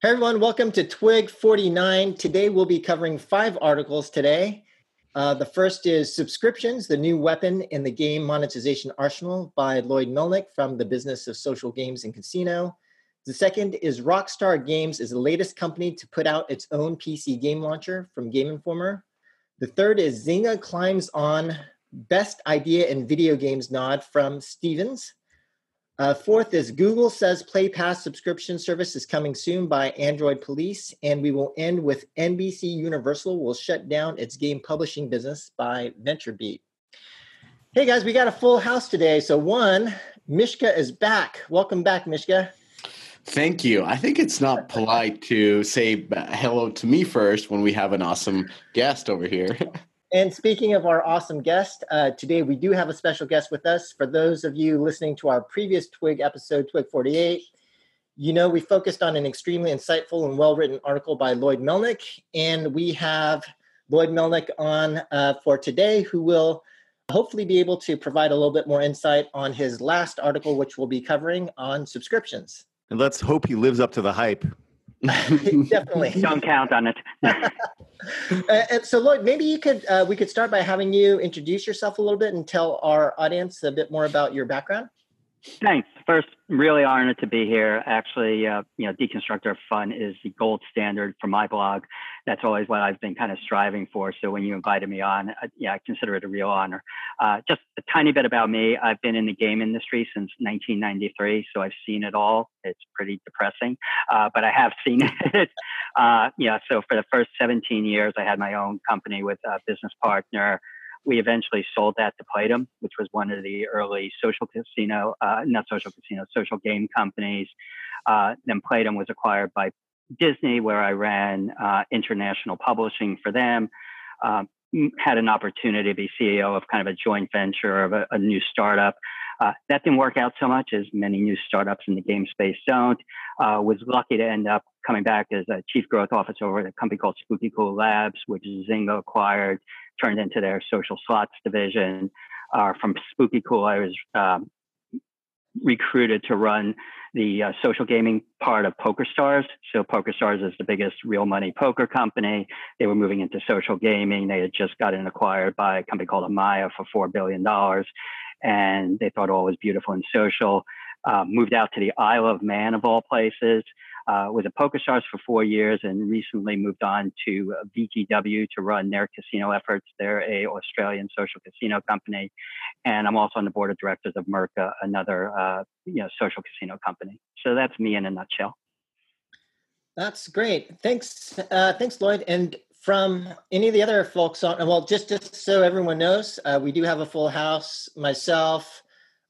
Hey everyone, welcome to Twig 49. Today we'll be covering five articles today. Uh, the first is Subscriptions, the new weapon in the game monetization arsenal by Lloyd Melnick from the Business of Social Games and Casino. The second is Rockstar Games is the latest company to put out its own PC game launcher from Game Informer. The third is Zynga climbs on Best Idea in Video Games nod from Stevens. Uh, fourth is Google says Play Pass subscription service is coming soon by Android Police. And we will end with NBC Universal will shut down its game publishing business by VentureBeat. Hey guys, we got a full house today. So, one, Mishka is back. Welcome back, Mishka. Thank you. I think it's not polite to say hello to me first when we have an awesome guest over here. And speaking of our awesome guest, uh, today we do have a special guest with us. For those of you listening to our previous Twig episode, Twig 48, you know we focused on an extremely insightful and well written article by Lloyd Melnick. And we have Lloyd Melnick on uh, for today, who will hopefully be able to provide a little bit more insight on his last article, which we'll be covering on subscriptions. And let's hope he lives up to the hype. Definitely. Don't count on it. uh, so, Lloyd, maybe you could uh, we could start by having you introduce yourself a little bit and tell our audience a bit more about your background. Thanks. First, really honored to be here. Actually, uh, you know, Deconstructor Fun is the gold standard for my blog. That's always what I've been kind of striving for. So when you invited me on, uh, yeah, I consider it a real honor. Uh, just a tiny bit about me. I've been in the game industry since 1993, so I've seen it all. It's pretty depressing, uh, but I have seen it. Uh, yeah. So for the first 17 years, I had my own company with a business partner we eventually sold that to Playdom, which was one of the early social casino, uh, not social casino, social game companies. Uh, then Playdom was acquired by Disney, where I ran uh, international publishing for them. Um, had an opportunity to be CEO of kind of a joint venture of a, a new startup. Uh, that didn't work out so much as many new startups in the game space don't. Uh, was lucky to end up coming back as a chief growth officer over at a company called Spooky Cool Labs, which Zynga acquired turned into their social slots division. Uh, from Spooky Cool, I was um, recruited to run the uh, social gaming part of PokerStars. So PokerStars is the biggest real money poker company. They were moving into social gaming. They had just gotten acquired by a company called Amaya for four billion dollars, and they thought all was beautiful and social. Uh, moved out to the Isle of Man of all places uh, was at PokerStars for four years and recently moved on to VGW to run their casino efforts. They're a Australian social casino company, and I'm also on the board of directors of Murka, another uh, you know social casino company. So that's me in a nutshell. That's great. Thanks, uh, thanks, Lloyd. And from any of the other folks on, well, just just so everyone knows, uh, we do have a full house. Myself.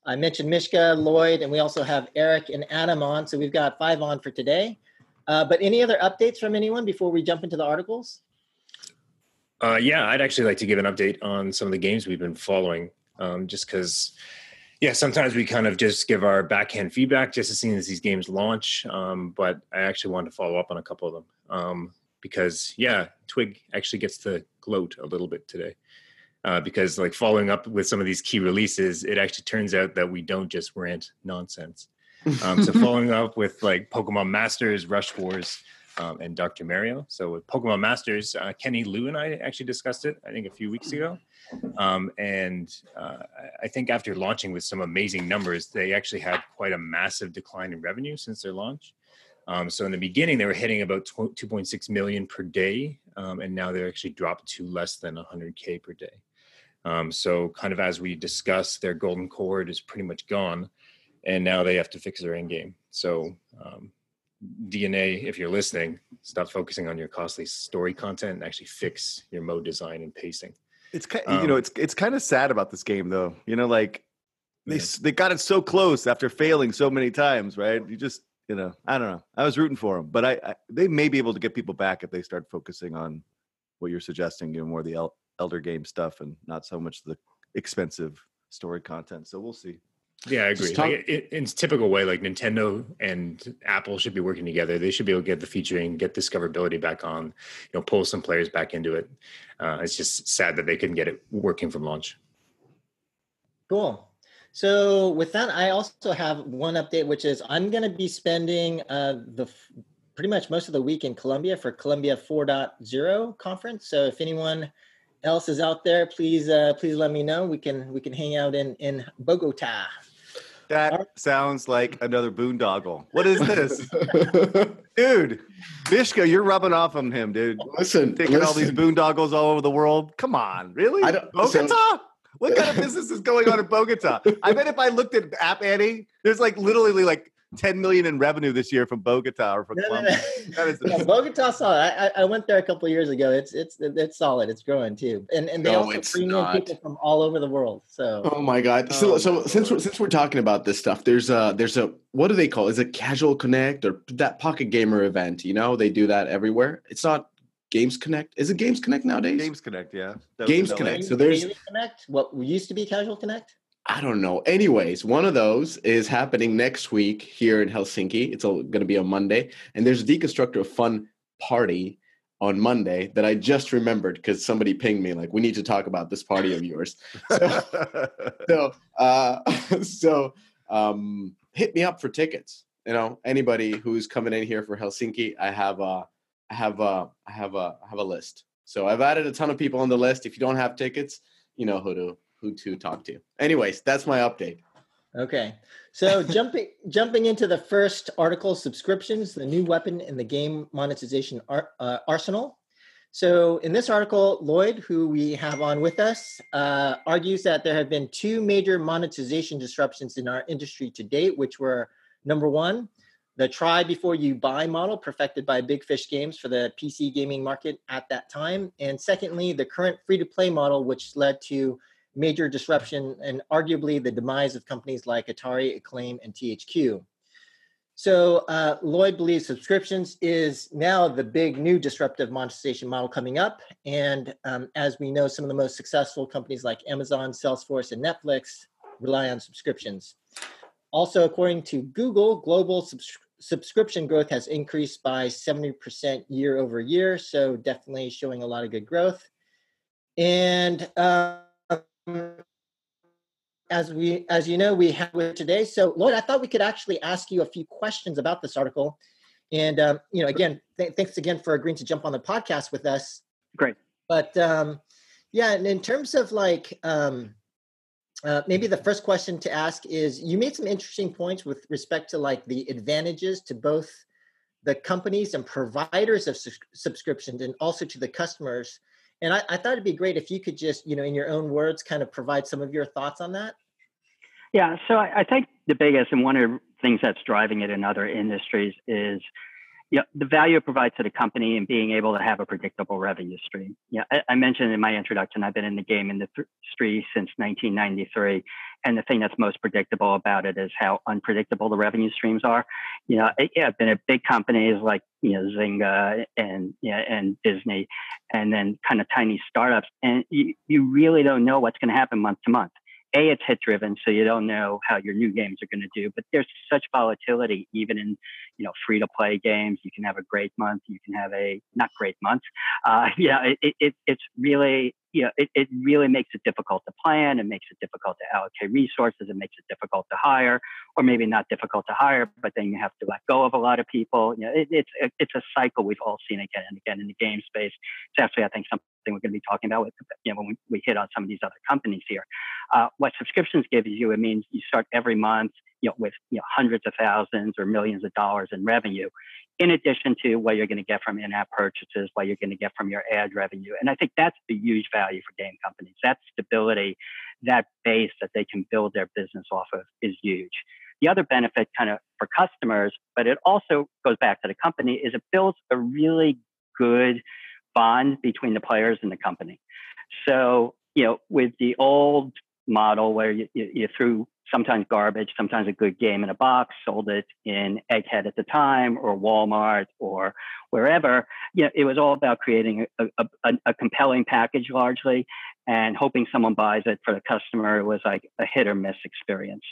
I mentioned Mishka, Lloyd, and we also have Eric and Adam on. So we've got five on for today. Uh, but any other updates from anyone before we jump into the articles? Uh, yeah, I'd actually like to give an update on some of the games we've been following, um, just because, yeah, sometimes we kind of just give our backhand feedback just as soon as these games launch. Um, but I actually wanted to follow up on a couple of them um, because, yeah, Twig actually gets to gloat a little bit today uh, because like following up with some of these key releases, it actually turns out that we don't just rant nonsense. Um, so following up with like Pokemon Masters, Rush Wars, um, and Dr. Mario. So with Pokemon Masters, uh, Kenny Liu and I actually discussed it, I think a few weeks ago. Um, and uh, I think after launching with some amazing numbers, they actually had quite a massive decline in revenue since their launch. Um, so in the beginning, they were hitting about 2.6 million per day, um, and now they're actually dropped to less than 100k per day. Um, so, kind of as we discussed, their golden cord is pretty much gone, and now they have to fix their end game. So, um, DeNA, if you're listening, stop focusing on your costly story content and actually fix your mode design and pacing. It's kind, um, you know, it's it's kind of sad about this game though. You know, like they yeah. they got it so close after failing so many times, right? You just you know, I don't know. I was rooting for them, but I, I they may be able to get people back if they start focusing on what you're suggesting, you know, more the elder game stuff and not so much the expensive story content. So we'll see. Yeah, I agree. Talk- like it, in typical way, like Nintendo and Apple should be working together. They should be able to get the featuring, get discoverability back on, you know, pull some players back into it. Uh, it's just sad that they couldn't get it working from launch. Cool. So with that, I also have one update, which is I'm going to be spending uh, the pretty much most of the week in Colombia for Colombia 4.0 conference. So if anyone else is out there, please uh, please let me know. We can we can hang out in in Bogota. That sounds like another boondoggle. What is this? dude, Mishka, you're rubbing off on him, dude. listen, Taking all these boondoggles all over the world. Come on, really? I don't- Bogota? so- what kind of business is going on in Bogota? I bet if I looked at App Annie, there's like literally like 10 million in revenue this year from Bogota or from No, no, Colombia. no. That is Yeah, Bogota solid. I, I I went there a couple of years ago. It's it's it's solid. It's growing too, and and they No, also it's bring in not. people from all over the world. So Oh my god! So, Oh, so no. since we're, since we're talking about this stuff, there's a there's a what do they call? it? Is it Casual Connect or that Pocket Gamer event? You know, they do that everywhere. It's not Games Connect. Is it Games Connect nowadays? Games Connect, yeah. That Games. Connect. so there's- Daily Connect, what used to be Casual Connect. I don't know. Anyways, one of those is happening next week here in Helsinki. It's going to be on Monday, and there's a Deconstructor Fun party on Monday that I just remembered because somebody pinged me like, "We need to talk about this party of yours." So, so uh so um hit me up for tickets you know anybody who's coming in here for helsinki i have a i have a i have a i have a list. So i've added a ton of people on the list. If you don't have tickets you know who to who to talk to. Anyways that's my update. Okay, so jumping jumping into the first article, subscriptions, the new weapon in the game monetization ar- uh, arsenal. So in this article, Lloyd, who we have on with us, uh, argues that there have been two major monetization disruptions in our industry to date, which were number one, the try before you buy model perfected by Big Fish Games for the PC gaming market at that time, and secondly, the current free to play model, which led to major disruption and arguably the demise of companies like Atari, Acclaim, and THQ. So uh, Lloyd believes subscriptions is now the big new disruptive monetization model coming up. And um, as we know, some of the most successful companies like Amazon, Salesforce, and Netflix rely on subscriptions. Also, according to Google, global subs- subscription growth has increased by 70% year over year. So definitely showing a lot of good growth. And um, as we as you know we have with today so lloyd i thought we could actually ask you a few questions about this article and um, you know again th- thanks again for agreeing to jump on the podcast with us Great. but um, yeah and in terms of like um, uh, maybe the first question to ask is you made some interesting points with respect to like the advantages to both the companies and providers of sus- subscriptions and also to the customers. And I, I thought it'd be great if you could just you know in your own words kind of provide some of your thoughts on that. Yeah, so I, I think the biggest and one of the things that's driving it in other industries is you know, the value it provides to the company and being able to have a predictable revenue stream. Yeah, I, I mentioned in my introduction, I've been in the game industry since 1993, and the thing that's most predictable about it is how unpredictable the revenue streams are. You know, I- yeah, I've been at big companies like you know Zynga and and Disney, and then kind of tiny startups, and you, you really don't know what's going to happen month to month. A, it's hit driven, so you don't know how your new games are going to do. But there's such volatility, even in you know free to play games. You can have a great month, you can have a not great month. Uh, yeah, it, it, it's really you know it, it really makes it difficult to plan. It makes it difficult to allocate resources. It makes it difficult to hire, or maybe not difficult to hire, but then you have to let go of a lot of people. You know, it, it's it's a cycle we've all seen again and again in the game space. It's actually I think something we're going to be talking about with you know when we, we hit on some of these other companies here. Uh, what subscriptions gives you, it means you start every month, you know, with you know hundreds of thousands or millions of dollars in revenue, in addition to what you're going to get from in-app purchases, what you're going to get from your ad revenue. And I think that's the huge value for game companies. That stability, that base that they can build their business off of is huge. The other benefit, kind of for customers, but it also goes back to the company, is it builds a really good bond between the players and the company. So, you know, with the old model where you, you, you threw sometimes garbage, sometimes a good game in a box, sold it in Egghead at the time or Walmart or wherever, you know, it was all about creating a, a, a, compelling package largely and hoping someone buys it for the customer It was like a hit or miss experience.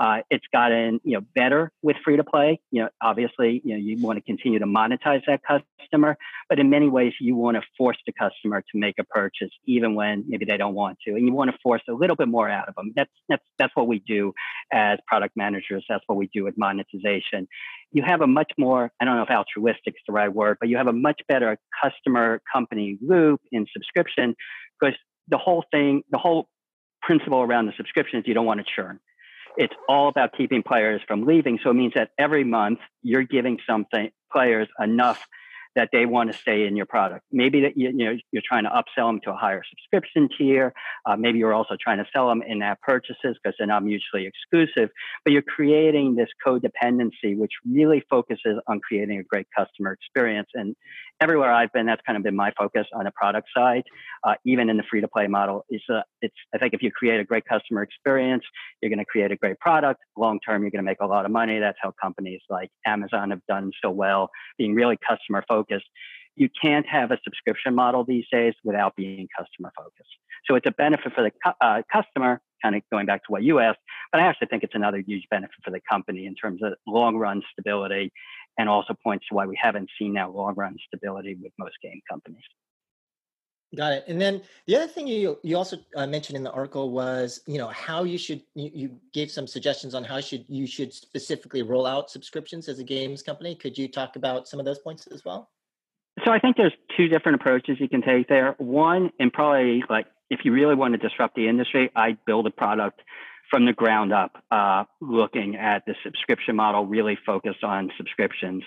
Uh, it's gotten you know better with free to play. You know, obviously, you know you want to continue to monetize that customer, but in many ways you want to force the customer to make a purchase even when maybe they don't want to, and you want to force a little bit more out of them. That's that's that's what we do as product managers. That's what we do with monetization. You have a much more I don't know if altruistic is the right word, but you have a much better customer company loop in subscription because the whole thing, the whole principle around the subscription is you don't want to churn. It's all about keeping players from leaving. So it means that every month you're giving something players enough that they want to stay in your product. Maybe that you, you know you're trying to upsell them to a higher subscription tier. Uh, maybe you're also trying to sell them in-app purchases because they're not mutually exclusive. But you're creating this codependency, which really focuses on creating a great customer experience. And everywhere I've been, that's kind of been my focus on the product side. Uh, even in the free-to-play model, is uh, it's I think if you create a great customer experience, you're going to create a great product. Long term, you're going to make a lot of money. That's how companies like Amazon have done so well, being really customer focused. You can't have a subscription model these days without being customer focused. So it's a benefit for the uh, customer, kind of going back to what you asked, but I actually think it's another huge benefit for the company in terms of long run stability and also points to why we haven't seen that long run stability with most game companies. Got it. And then the other thing you you also uh, mentioned in the article was you know how you should you, you, gave some suggestions on how should you should specifically roll out subscriptions as a games company. Could you talk about some of those points as well? So I think there's two different approaches you can take there. One, and probably like if you really want to disrupt the industry, I'd build a product from the ground up, uh, looking at the subscription model, really focused on subscriptions.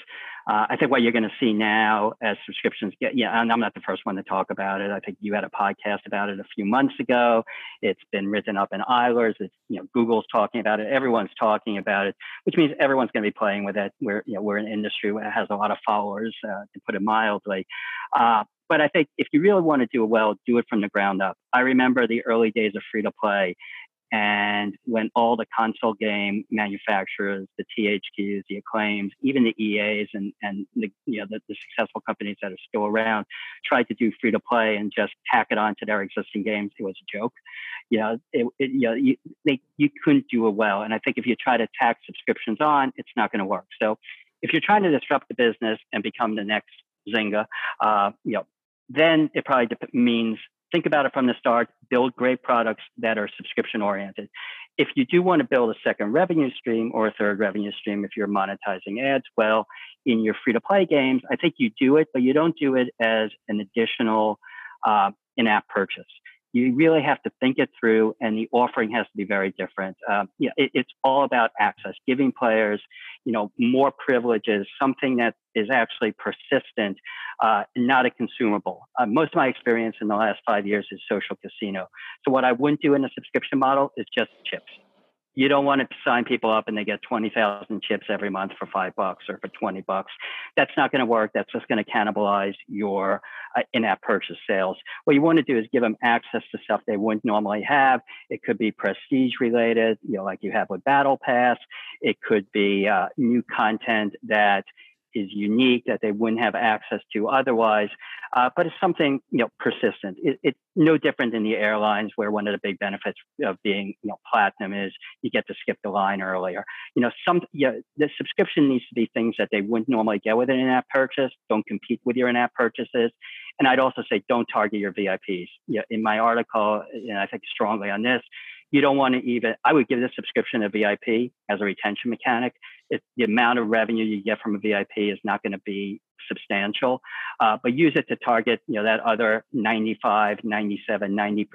Uh, I think what you're going to see now as subscriptions get, yeah, and I'm not the first one to talk about it. I think you had a podcast about it a few months ago. It's been written up in Eilers. It's, you know, Google's talking about it. Everyone's talking about it, which means everyone's going to be playing with it. We're, you know, we're an industry that has a lot of followers, uh, to put it mildly. Uh, but I think if you really want to do it well, do it from the ground up. I remember the early days of free to play and when all the console game manufacturers, the THQs, the Acclaims, even the EAs and, and the, you know, the, the successful companies that are still around tried to do free to play and just tack it on to their existing games, it was a joke. You know, it, it, you, know you, they, you couldn't do it well. And I think if you try to tack subscriptions on, it's not going to work. So if you're trying to disrupt the business and become the next Zynga, uh, you know, then it probably means think about it from the start, build great products that are subscription oriented. If you do want to build a second revenue stream or a third revenue stream, if you're monetizing ads well in your free to play games, I think you do it, but you don't do it as an additional uh, in app purchase you really have to think it through, and the offering has to be very different. Um, yeah, it, it's all about access, giving players, you know, more privileges, something that is actually persistent, uh, not a consumable. Uh, most of my experience in the last five years is social casino. So what I wouldn't do in a subscription model is just chips you don't want to sign people up and they get 20,000 chips every month for five bucks or for 20 bucks. That's not going to work. That's just going to cannibalize your uh, in app purchase sales. What you want to do is give them access to stuff they wouldn't normally have. It could be prestige related, you know, like you have with Battle Pass. It could be uh, new content that is unique that they wouldn't have access to otherwise. Uh, but it's something you know persistent. It, it's no different than the airlines, where one of the big benefits of being you know platinum is you get to skip the line earlier. You know, some yeah, the subscription needs to be things that they wouldn't normally get with an in-app purchase. Don't compete with your in-app purchases. And I'd also say don't target your VIPs. Yeah, in my article, and I think strongly on this, you don't want to even i would give this subscription a vip as a retention mechanic it, the amount of revenue you get from a vip is not going to be substantial. Uh, but use it to target you know that other 95 97 98%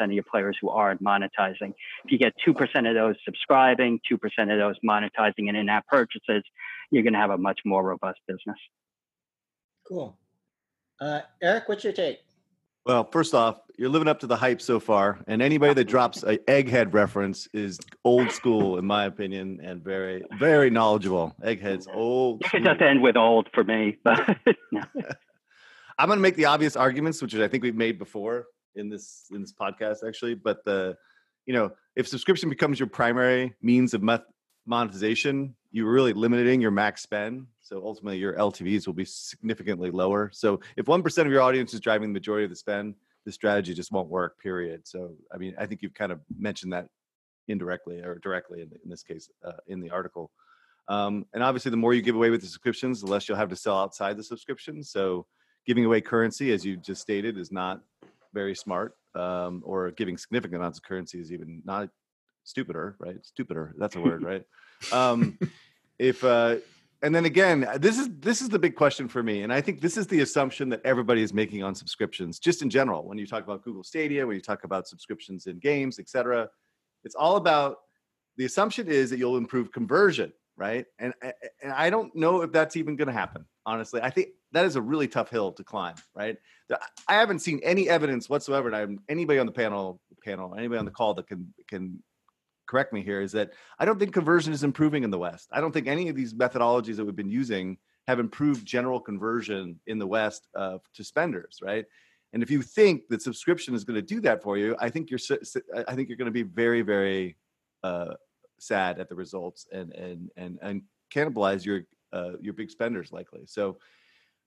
of your players who aren't monetizing. If you get 2% of those subscribing 2% of those monetizing and in-app purchases you're going to have a much more robust business. Cool. Uh, eric what's your take well, first off, you're living up to the hype so far, and anybody that drops a egghead reference is old school, in my opinion, and very, very knowledgeable. Egghead's old. Could just end with old for me, but I'm going to make the obvious arguments, which I think we've made before in this in this podcast, actually. But the, you know, if subscription becomes your primary means of monetization, you're really limiting your max spend. So ultimately, your LTVs will be significantly lower. So if one percent of your audience is driving the majority of the spend, the strategy just won't work. Period. So I mean, I think you've kind of mentioned that indirectly or directly in, in this case uh, in the article. Um, and obviously, the more you give away with the subscriptions, the less you'll have to sell outside the subscription. So giving away currency, as you just stated, is not very smart. Um, or giving significant amounts of currency is even not stupider, right? Stupider. That's a word, right? Um, if uh, and then again, this is this is the big question for me, and I think this is the assumption that everybody is making on subscriptions, just in general. When you talk about Google Stadia, when you talk about subscriptions in games, etc., it's all about the assumption is that you'll improve conversion, right? And and I don't know if that's even going to happen. Honestly, I think that is a really tough hill to climb, right? I haven't seen any evidence whatsoever, and I'm anybody on the panel panel, anybody on the call that can can correct me here is that I don't think conversion is improving in the West. I don't think any of these methodologies that we've been using have improved general conversion in the West uh, to spenders, right? And if you think that subscription is going to do that for you, I think you're I think you're going to be very very uh, sad at the results and and and and cannibalize your uh, your big spenders likely. So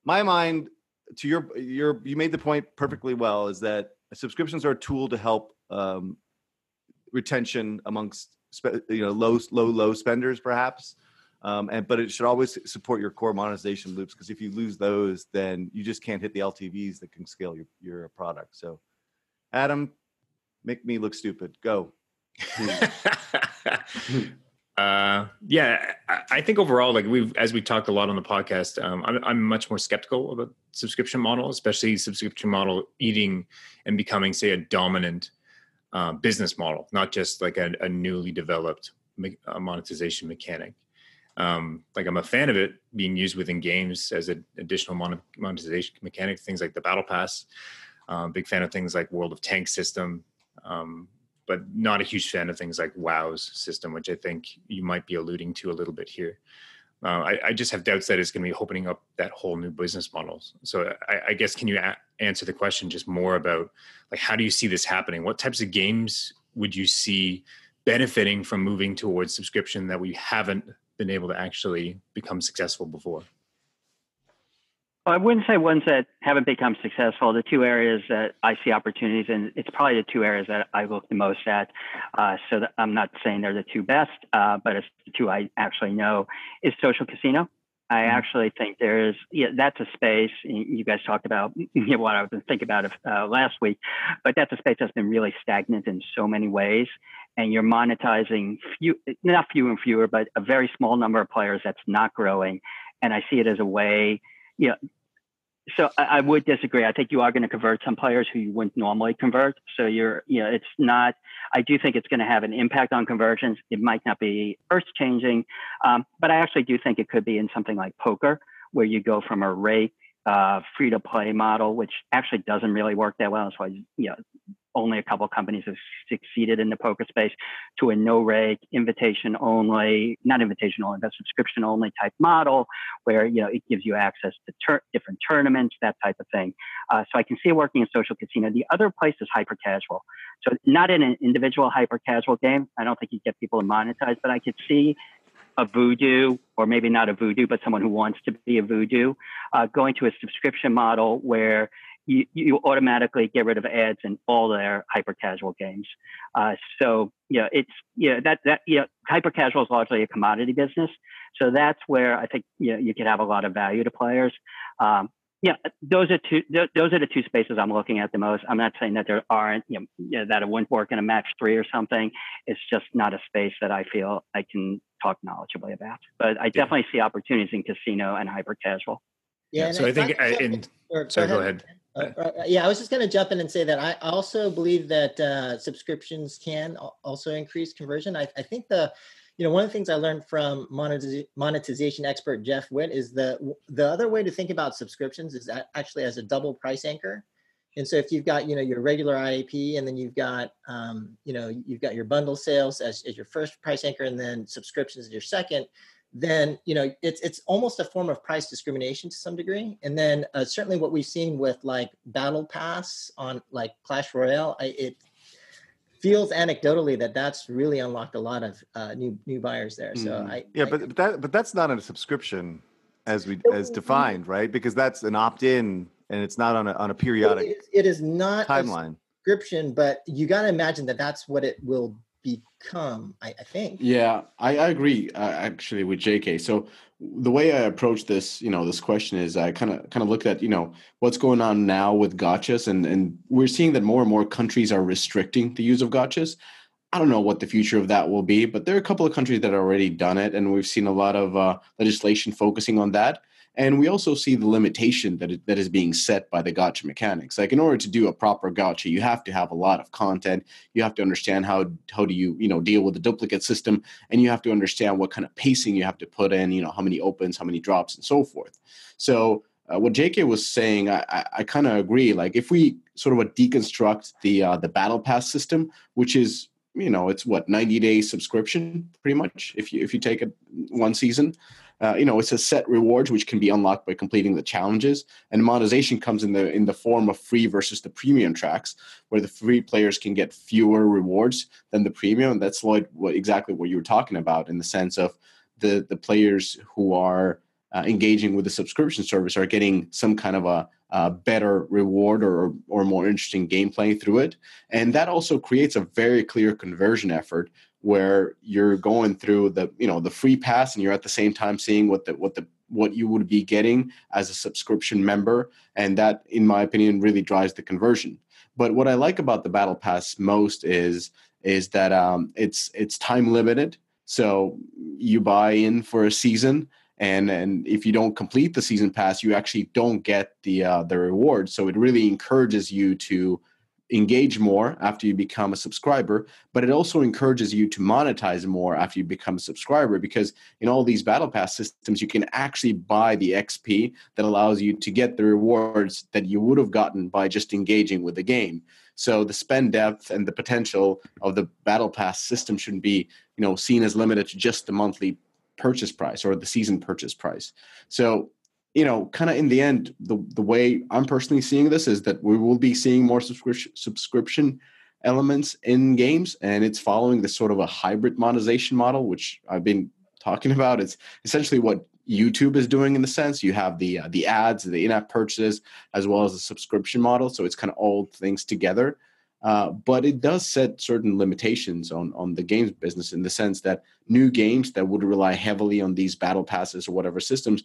my mind to your your you made the point perfectly well is that subscriptions are a tool to help um, retention amongst you know low low low spenders perhaps. Um, and but it should always support your core monetization loops because if you lose those then you just can't hit the ltvs that can scale your, your product. So adam make me look stupid. Go. Uh, yeah I, think overall like we've as we talked a lot on the podcast um, I'm, I'm much more skeptical about subscription model especially subscription model eating and becoming say a dominant uh, business model, not just like a, a newly developed me- monetization mechanic. Um, like I'm a fan of it being used within games as an additional mon- monetization mechanic. Things like the Battle Pass. Um, big fan of things like World of Tanks system, um, but not a huge fan of things like WoW's system, which I think you might be alluding to a little bit here. Uh, I, I, just have doubts that it's going to be opening up that whole new business models. So I, I guess can you a- answer the question just more about like how do you see this happening? What types of games would you see benefiting from moving towards subscription that we haven't been able to actually become successful before? I wouldn't say ones that haven't become successful. The two areas that I see opportunities in, it's probably the two areas that I look the most at. Uh, so I'm not saying they're the two best, uh, but it's the two I actually know is social casino. I mm-hmm. actually think there is, yeah, that's a space you guys talked about you know, what I was thinking about uh, last week, but that's a space that's been really stagnant in so many ways. And you're monetizing few, not fewer and fewer, but a very small number of players that's not growing. And I see it as a way, you know, so I, I, would disagree. I think you are going to convert some players who you wouldn't normally convert. So you're, you know, it's not. I do think it's going to have an impact on conversions. It might not be earth changing, um, but I actually do think it could be in something like poker, where you go from a rake uh, free to play model, which actually doesn't really work that well. That's why you know only a couple companies have succeeded in the poker space to a no rake invitation only not invitation only but subscription only type model where you know it gives you access to different tournaments that type of thing. Uh, so i can see it working in social casino. The other place is hyper casual. So not in an individual hyper casual game. I don't think you get people to monetize but i could see a voodoo, or maybe not a voodoo, but someone who wants to be a voodoo, uh, going to a subscription model where you, you automatically get rid of ads in all their hyper casual games. Uh, so yeah, it's yeah that that yeah hyper casual is largely a commodity business. So that's where I think you know, you could have a lot of value to players. Um, yeah, those are two. Those are the two spaces I'm looking at the most. I'm not saying that there aren't, you know, that it wouldn't work in a match three or something. It's just not a space that I feel I can talk knowledgeably about. But I definitely see opportunities in casino and hyper casual. Yeah, yeah so I think I, in, sorry, go ahead. Uh, uh, yeah, I was just going to jump in and say that I also believe that uh, subscriptions can also increase conversion. I, I, think the, you know, one of the things I learned from monetiz- monetization expert Jeff Witt is the the other way to think about subscriptions is that actually as a double price anchor. And so if you've got you know your regular IAP and then you've got um, you know you've got your bundle sales as, as your first price anchor and then subscriptions as your second, then you know it's it's almost a form of price discrimination to some degree and then uh, certainly what we've seen with like battle pass on like clash royale I, it feels anecdotally that that's really unlocked a lot of uh, new new buyers there so mm. i yeah I, but, but that but that's not a subscription as we as defined right because that's an opt-in and it's not on a on a periodic It is, it is not a timeline. subscription, but you got to imagine that that's what it will become. I, I think. Yeah, I, I agree uh, actually with JK. So the way I approach this, you know, this question is I kind of kind of looked at, you know, what's going on now with gachas and and we're seeing that more and more countries are restricting the use of gachas. I don't know what the future of that will be, but there are a couple of countries that have already done it and we've seen a lot of uh, legislation focusing on that. And we also see the limitation that, it, that is being set by the gacha mechanics. Like in order to do a proper gacha, you have to have a lot of content. You have to understand how how do you you know deal with the duplicate system, and you have to understand what kind of pacing you have to put in. You know how many opens, how many drops, and so forth. So uh, what JK was saying, I, I, I kind of agree. Like if we sort of deconstruct the uh, the battle pass system, which is you know it's what 90 day subscription pretty much if you if you take it one season uh, you know it's a set rewards which can be unlocked by completing the challenges. And monetization comes in the in the form of free versus the premium tracks where the free players can get fewer rewards than the premium. That's what, what exactly what you were talking about in the sense of the the players who are uh, engaging with the subscription service are getting some kind of a, a, better reward or or more interesting gameplay through it, and that also creates a very clear conversion effort where you're going through the you know the free pass and you're at the same time seeing what the what the what you would be getting as a subscription member. And that in my opinion really drives the conversion. But what i like about the battle pass most is is that um, it's it's time limited. So you buy in for a season and and if you don't complete the season pass you actually don't get the uh, the reward. So it really encourages you to engage more after you become a subscriber but it also encourages you to monetize more after you become a subscriber because in all these battle pass systems you can actually buy the xp that allows you to get the rewards that you would have gotten by just engaging with the game so the spend depth and the potential of the battle pass system shouldn't be you know seen as limited to just the monthly purchase price or the season purchase price. So, you know, kind of in the end, the the way I'm personally seeing this is that we will be seeing more subscription subscription elements in games, and it's following this sort of a hybrid monetization model, which I've been talking about. It's essentially what YouTube is doing in the sense you have the uh, the ads, the in-app purchases, as well as the subscription model. So it's kind of all things together. Uh, but it does set certain limitations on on the games business in the sense that new games that would rely heavily on these battle passes or whatever systems,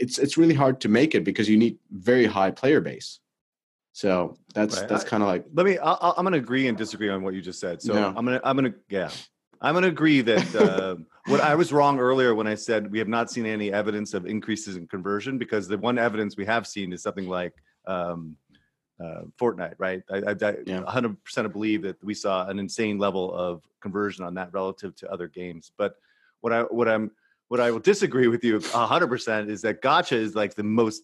it's it's really hard to make it because you need very high player base. So that's right. that's kind of like. Let me. i am going to agree and disagree on what you just said. So I'm gonna I'm gonna yeah. I'm going to agree that uh, what I was wrong earlier when I said we have not seen any evidence of increases in conversion because the one evidence we have seen is something like um, uh, Fortnite, right? I, I, I yeah. 100% believe that we saw an insane level of conversion on that relative to other games. But what I what I'm what I will disagree with you 100% is that gacha is like the most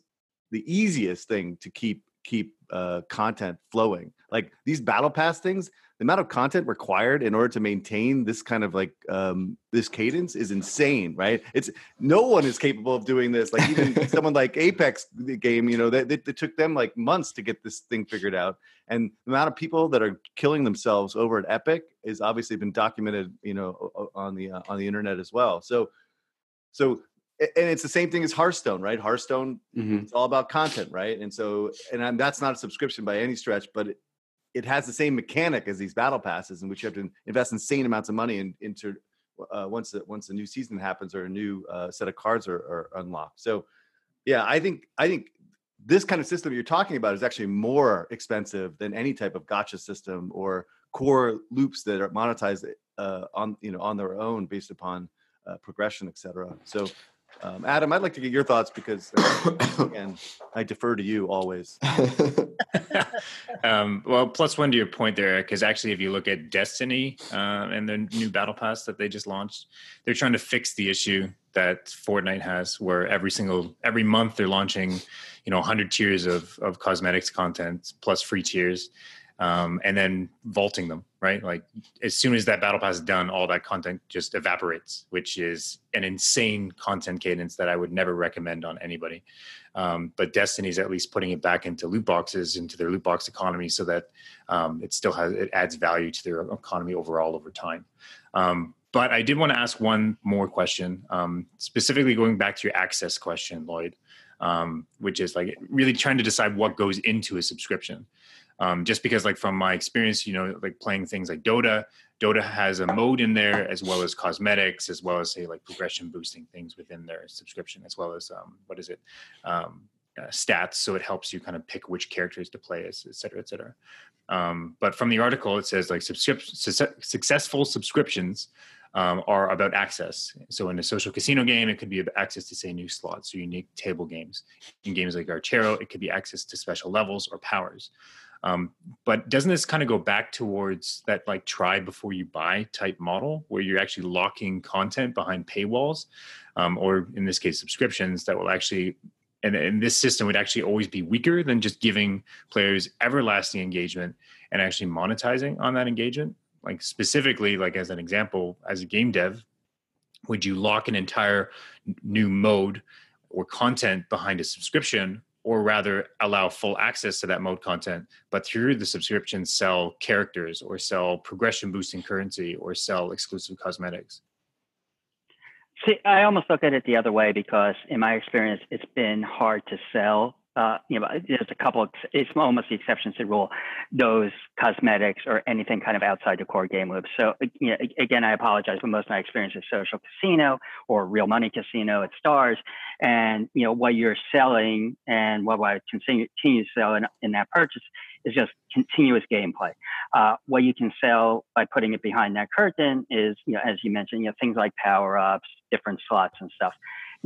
the easiest thing to keep keep uh, content flowing. Like these battle pass things, the amount of content required in order to maintain this kind of like um, this cadence is insane, right? It's no one is capable of doing this. Like even someone like Apex the game, you know, that it, it, took them like months to get this thing figured out. And the amount of people that are killing themselves over at Epic is obviously been documented, you know, on the uh, on the internet as well. So, so and it's the same thing as Hearthstone, right? Hearthstone, mm-hmm. it's all about content, right? And so, and I'm, that's not a subscription by any stretch, but it, it has the same mechanic as these battle passes in which you have to invest insane amounts of money in, into uh, once the, once a new season happens or a new uh, set of cards are, are, unlocked. So, yeah, I think I think this kind of system you're talking about is actually more expensive than any type of gacha system or core loops that are monetized uh, on you know on their own based upon uh, progression, etc. So um, Adam, I'd like to get your thoughts because again, I defer to you always. um, well, plus one to your point there, because actually, if you look at Destiny uh, and the new Battle Pass that they just launched, they're trying to fix the issue that Fortnite has, where every single every month they're launching, you know, 100 tiers of of cosmetics content plus free tiers, um, and then vaulting them, right? Like as soon as that battle pass is done, all that content just evaporates, which is an insane content cadence that I would never recommend on anybody. Um, but Destiny's at least putting it back into loot boxes, into their loot box economy, so that um, it still has it adds value to their economy overall over time. Um, but I did want to ask one more question, um, specifically going back to your access question, Lloyd. um, which is like really trying to decide what goes into a subscription. Um, just because, like from my experience, you know, like playing things like Dota, Dota has a mode in there as well as cosmetics, as well as say like progression boosting things within their subscription, as well as um, what is it, um, uh, stats. So it helps you kind of pick which characters to play as, et cetera, et cetera. Um, but from the article, it says like subscrip- su- successful subscriptions um, are about access. So in a social casino game, it could be access to say new slots or unique table games. In games like Archero, it could be access to special levels or powers. Um, but doesn't this kind of go back towards that like try before you buy type model where you're actually locking content behind paywalls um, or in this case subscriptions that will actually and, and this system would actually always be weaker than just giving players everlasting engagement and actually monetizing on that engagement? Like specifically like as an example as a game dev would you lock an entire new mode or content behind a subscription or rather allow full access to that mode content but through the subscription sell characters or sell progression boosting currency or sell exclusive cosmetics. See, I almost look at it the other way because, in my experience, it's been hard to sell uh, you know, there's a couple of, it's almost the exceptions to the rule, those cosmetics or anything kind of outside the core game loop. So you know, again, I apologize, but most of my experience is social casino or real money casino at stars. And, you know, what you're selling and what I continue, continue to sell in, in that purchase is just continuous gameplay. Uh, what you can sell by putting it behind that curtain is, you know, as you mentioned, you know, things like power ups, different slots and stuff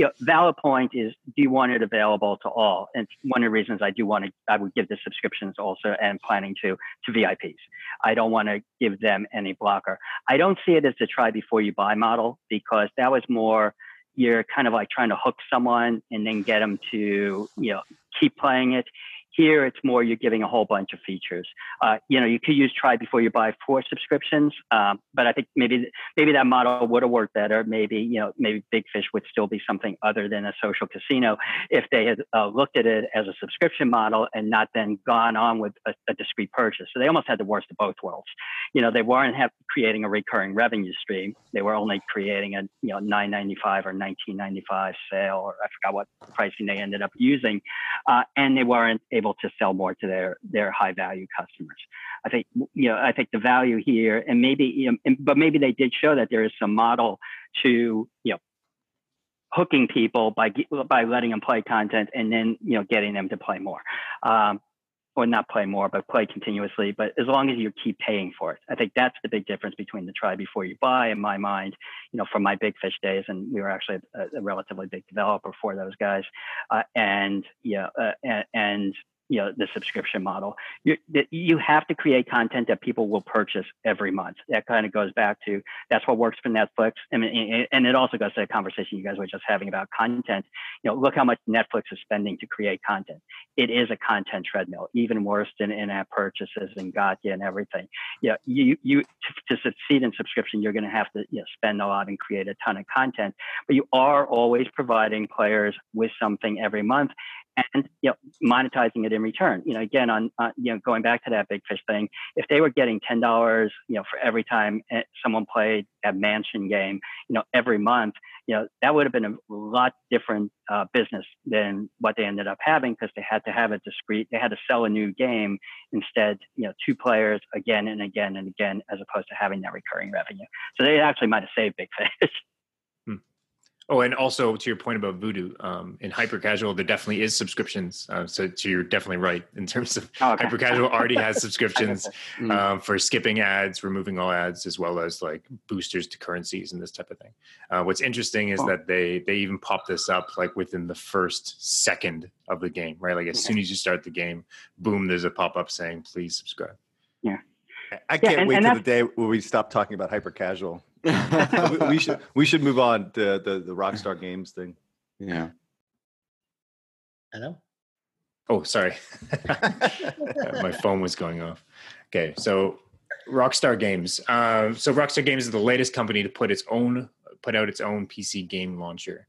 you know, valid point is do you want it available to all? And one of the reasons I do want to, I would give the subscriptions also and planning to to VIPs. I don't want to give them any blocker. I don't see it as a try before you buy model because that was more you're kind of like trying to hook someone and then get them to you know keep playing it here, it's more you're giving a whole bunch of features. Uh, you know, you could use try before you buy for subscriptions, um, but I think maybe maybe that model would have worked better. Maybe you know, maybe Big Fish would still be something other than a social casino if they had uh, looked at it as a subscription model and not then gone on with a, a, discrete purchase. So they almost had the worst of both worlds. You know, they weren't have, creating a recurring revenue stream. They were only creating a you know 9.95 or 19.95 sale, or I forgot what pricing they ended up using, uh, and they weren't able to sell more to their their high value customers. I think you know I think the value here, and maybe you know, but maybe they did show that there is some model to you know hooking people by by letting them play content and then you know getting them to play more. Um, or not play more, but play continuously. But as long as you keep paying for it, I think that's the big difference between the try before you buy. In my mind, you know, from my big fish days, and we were actually a, a relatively big developer for those guys, uh, and yeah, uh, and, and you know the subscription model. You, you have to create content that people will purchase every month. That kind of goes back to that's what works for netflix. And, and it also goes to the conversation you guys were just having about content. You know look how much netflix is spending to create content. It is a content treadmill even worse than in-app purchases and gacha and everything. You know, you you to, to succeed in subscription you're going to have to you know, spend a lot and create a ton of content. But you are always providing players with something every month and you know monetizing it in return. You know, again on uh, you know going back to that big fish thing, if they were getting ten dollars, you know, for every time eh, someone played a mansion game, you know, every month, you know, that would have been a lot different uh, business than what they ended up having because they had to have a discrete, they had to sell a new game instead, you know, two players again and again and again, as opposed to having that recurring revenue. So they actually might have saved big fish. Oh, and also to your point about Voodoo, um, in hyper casual, there definitely is subscriptions. Uh, so, so, you're definitely right in terms of oh, okay. hyper casual already has subscriptions mm. um, for skipping ads, removing all ads, as well as like boosters to currencies and this type of thing. Uh, what's interesting is oh. that they they even pop this up like within the first second of the game, right? Like as okay. soon as you start the game, boom, there's a pop up saying please subscribe. Yeah. I can't yeah, and, wait and till the day when we stop talking about hyper casual. We, we, should we should move on to the the Rockstar Games thing. Yeah. Hello. Oh, sorry. My phone was going off. Okay, so Rockstar Games. Uh, so Rockstar Games is the latest company to put its own put out its own PC game launcher.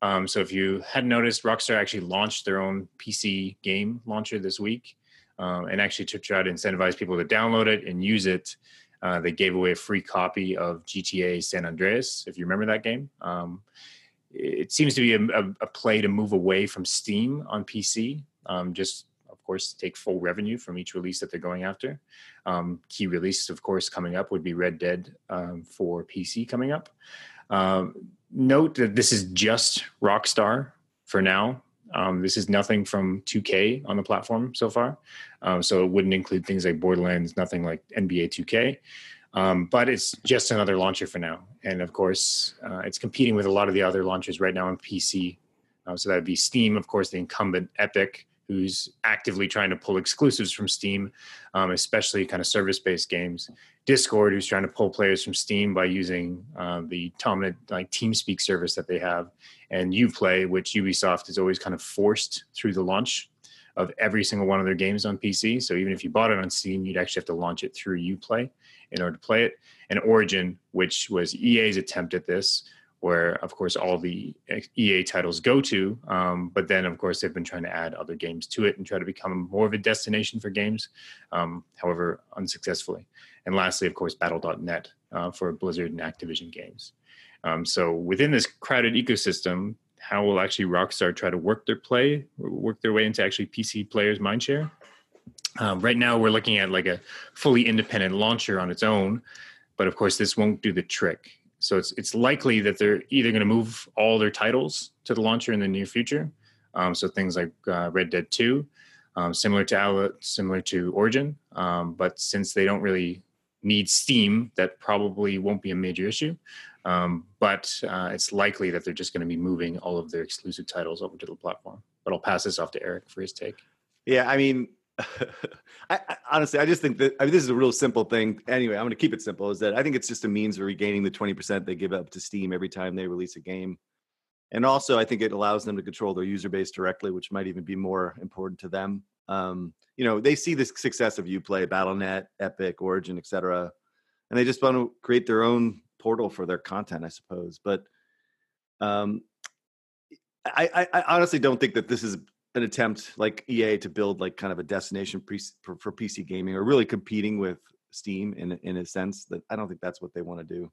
Um, so if you hadn't noticed, Rockstar actually launched their own PC game launcher this week um, and actually to try to incentivize people to download it and use it. Uh, they gave away a free copy of GTA San Andreas, if you remember that game. Um, it seems to be a, a, a, play to move away from Steam on PC. Um, just of course take full revenue from each release that they're going after. Um, key releases, of course, coming up would be Red Dead um, for PC coming up. Um, note that this is just Rockstar for now. Um, this is nothing from 2K on the platform so far. Um, so it wouldn't include things like Borderlands, nothing like NBA 2K. Um, but it's just another launcher for now. And of course, uh, it's competing with a lot of the other launchers right now on PC. Uh, so that would be Steam, of course, the incumbent Epic, who's actively trying to pull exclusives from Steam, um, especially kind of service based games. Discord, who's trying to pull players from Steam by using uh, the dominant like TeamSpeak service that they have, and UPlay, which Ubisoft is always kind of forced through the launch of every single one of their games on PC. So even if you bought it on Steam, you'd actually have to launch it through UPlay in order to play it. And Origin, which was EA's attempt at this, where of course all the EA titles go to. Um, but then of course they've been trying to add other games to it and try to become more of a destination for games, um, however unsuccessfully. And lastly, of course, Battle.net uh, for Blizzard and Activision games. Um, so within this crowded ecosystem, how will actually Rockstar try to work their play, work their way into actually PC players' mindshare? Um, right now, we're looking at like a fully independent launcher on its own, but of course, this won't do the trick. So it's it's likely that they're either going to move all their titles to the launcher in the near future. Um, so things like uh, Red Dead Two, um, similar to Outlet, similar to Origin, um, but since they don't really need Steam, that probably won't be a major issue. Um, but uh, it's likely that they're just going to be moving all of their exclusive titles over to the platform. But I'll pass this off to Eric for his take. Yeah, I mean, I, I, honestly, I just think that I mean, this is a real simple thing. Anyway, I'm going to keep it simple. Is that I think it's just a means of regaining the 20% they give up to Steam every time they release a game, and also I think it allows them to control their user base directly, which might even be more important to them. Um, you know, they see the success of UPlay, BattleNet, Epic, Origin, etc., and they just want to create their own portal for their content, I suppose. But um, I, I, I honestly don't think that this is an attempt like EA to build like kind of a destination pre- for, for, PC gaming or really competing with Steam in in a sense that I don't think that's what they want to do.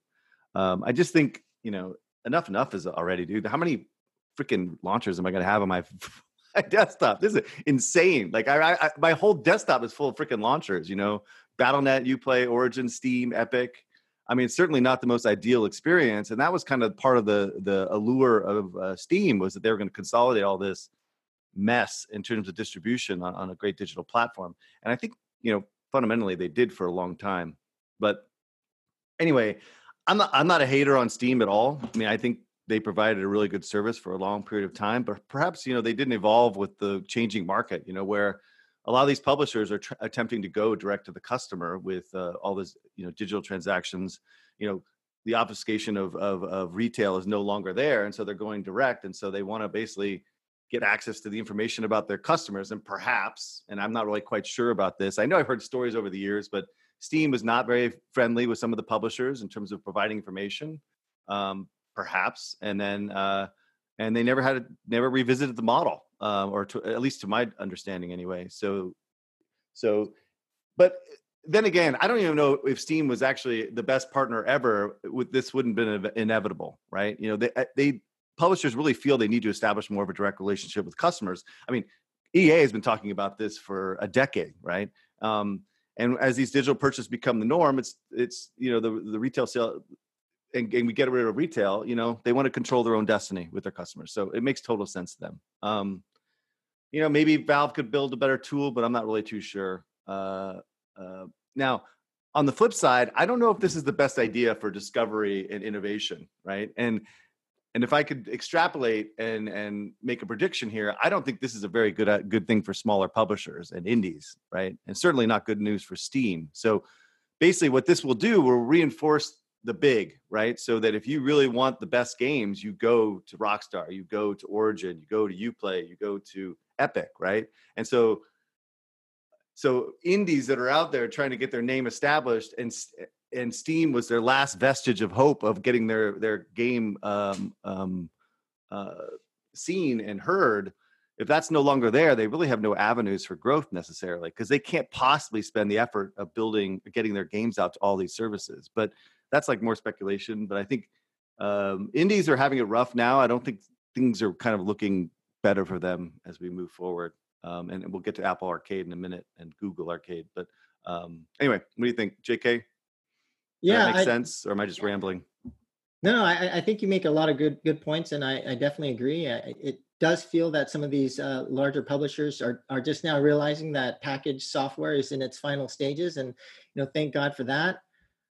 Um, I just think you know enough enough is already, dude. How many freaking launchers am I going to have on my, my desktop? This is insane. Like I, I, my whole desktop is full of freaking launchers. You know, BattleNet, UPlay, Origin, Steam, Epic. I mean, certainly not the most ideal experience, and that was kind of part of the the allure of uh, Steam was that they were going to consolidate all this mess in terms of distribution on, on a great digital platform. And I think, you know, fundamentally they did for a long time. But anyway, I'm not I'm not a hater on Steam at all. I mean, I think they provided a really good service for a long period of time, but perhaps you know they didn't evolve with the changing market. You know, where a lot of these publishers are tr- attempting to go direct to the customer with uh, all this you know digital transactions. You know, the obfuscation of, of of retail is no longer there, and so they're going direct, and so they want to basically get access to the information about their customers and perhaps and i'm not really quite sure about this i know i've heard stories over the years but steam was not very friendly with some of the publishers in terms of providing information um, perhaps and then uh, and they never had never revisited the model um, or to, at least to my understanding anyway so so but then again i don't even know if steam was actually the best partner ever With this wouldn't have been inevitable right? You know they they publishers really feel they need to establish more of a direct relationship with customers. I mean, EA has been talking about this for a decade, right? Um, and as these digital purchases become the norm, it's it's you know the the retail sale, and, and we get rid of retail. You know they want to control their own destiny with their customers, so it makes total sense to them. Um, you know maybe Valve could build a better tool, but I'm not really too sure. Uh, uh, now, on the flip side, I don't know if this is the best idea for discovery and innovation, right? And and if I could extrapolate and and make a prediction here, I don't think this is a very good uh, good thing for smaller publishers and indies, right? And certainly not good news for Steam. So basically, what this will do will reinforce the big, right? So that if you really want the best games, you go to Rockstar, you go to Origin, you go to UPlay, you go to Epic, right? And so so indies that are out there trying to get their name established and and Steam was their last vestige of hope of getting their their game um, um, uh, seen and heard. If that's no longer there, they really have no avenues for growth necessarily because they can't possibly spend the effort of building, getting their games out to all these services. But that's like more speculation. But I think Um, indies are having it rough now. I don't think things are kind of looking better for them as we move forward. Um, and we'll get to Apple Arcade in a minute and Google Arcade. But um, anyway, what do you think, JK? Yeah, that makes I, sense, or am I just rambling? No, I, I think you make a lot of good good points, and I, I definitely agree. I, it does feel that some of these uh, larger publishers are are just now realizing that packaged software is in its final stages, and you know, thank God for that.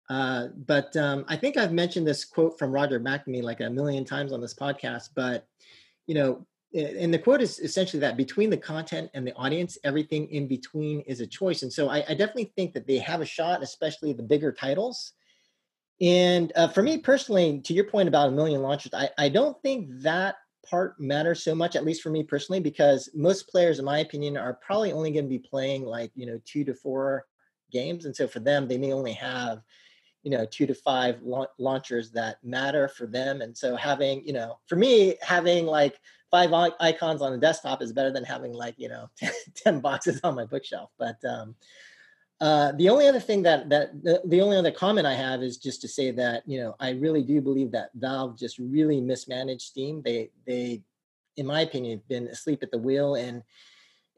Uh, but um, I think I've mentioned this quote from Roger McNamee like a million times on this podcast. But you know, and the quote is essentially that between the content and the audience, everything in between is a choice. And so I, I definitely think that they have a shot, especially the bigger titles. And uh, for me personally, to your point about a million launches, I, I don't think that part matters so much, at least for me personally, because most players, in my opinion, are probably only going to be playing like, you know, two to four games. And so for them, they may only have, you know, two to five la- launchers that matter for them. And so having, you know, for me, having like five icons on the desktop is better than having like, you know, 10 boxes on my bookshelf. But, um, uh, the only other thing that that the, the, only other comment I have is just to say that you know I really do believe that Valve just really mismanaged Steam. They they, in my opinion, have been asleep at the wheel and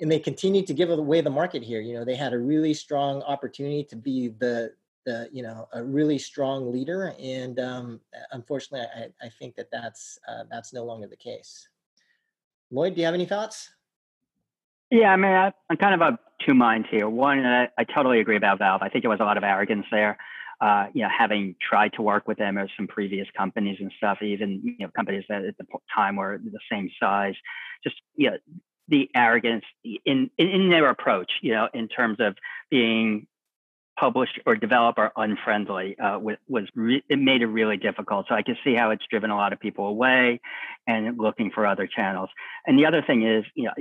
and they continue to give away the market here. You know they had a really strong opportunity to be the the you know a really strong leader, and um, unfortunately, I, I think that that's uh, that's no longer the case. Lloyd, do you have any thoughts? Yeah, I mean, I, am kind of of two minds here. One, I, I, totally agree about Valve. I think there was a lot of arrogance there. Uh, you know, having tried to work with them or some previous companies and stuff, even you know companies that at the time were the same size, just you know the arrogance in in, in their approach, you know, in terms of being published or develop are unfriendly uh, was re- it made it really difficult. So I can see how it's driven a lot of people away and looking for other channels. And the other thing is, you know,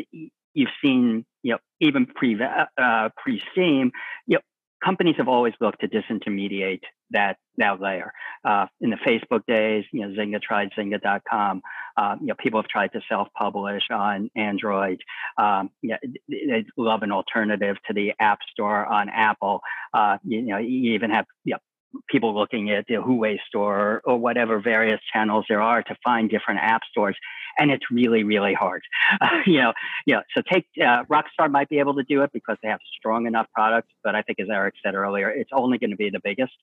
you've seen, you know, even pre uh, pre Steam, you know, companies have always looked to disintermediate that that layer. Uh, in the Facebook days, you know, Zynga tried Zynga.com. Uh, you know, people have tried to self-publish on Android. Um, yeah, they love an alternative to the App Store on Apple. Uh, you, you, know, you even have you know, people looking at the Huawei store or whatever various channels there are to find different app stores, and it's really really hard. Uh, you know, know. So take uh, Rockstar might be able to do it because they have strong enough products, but I think as Eric said earlier, it's only going to be the biggest.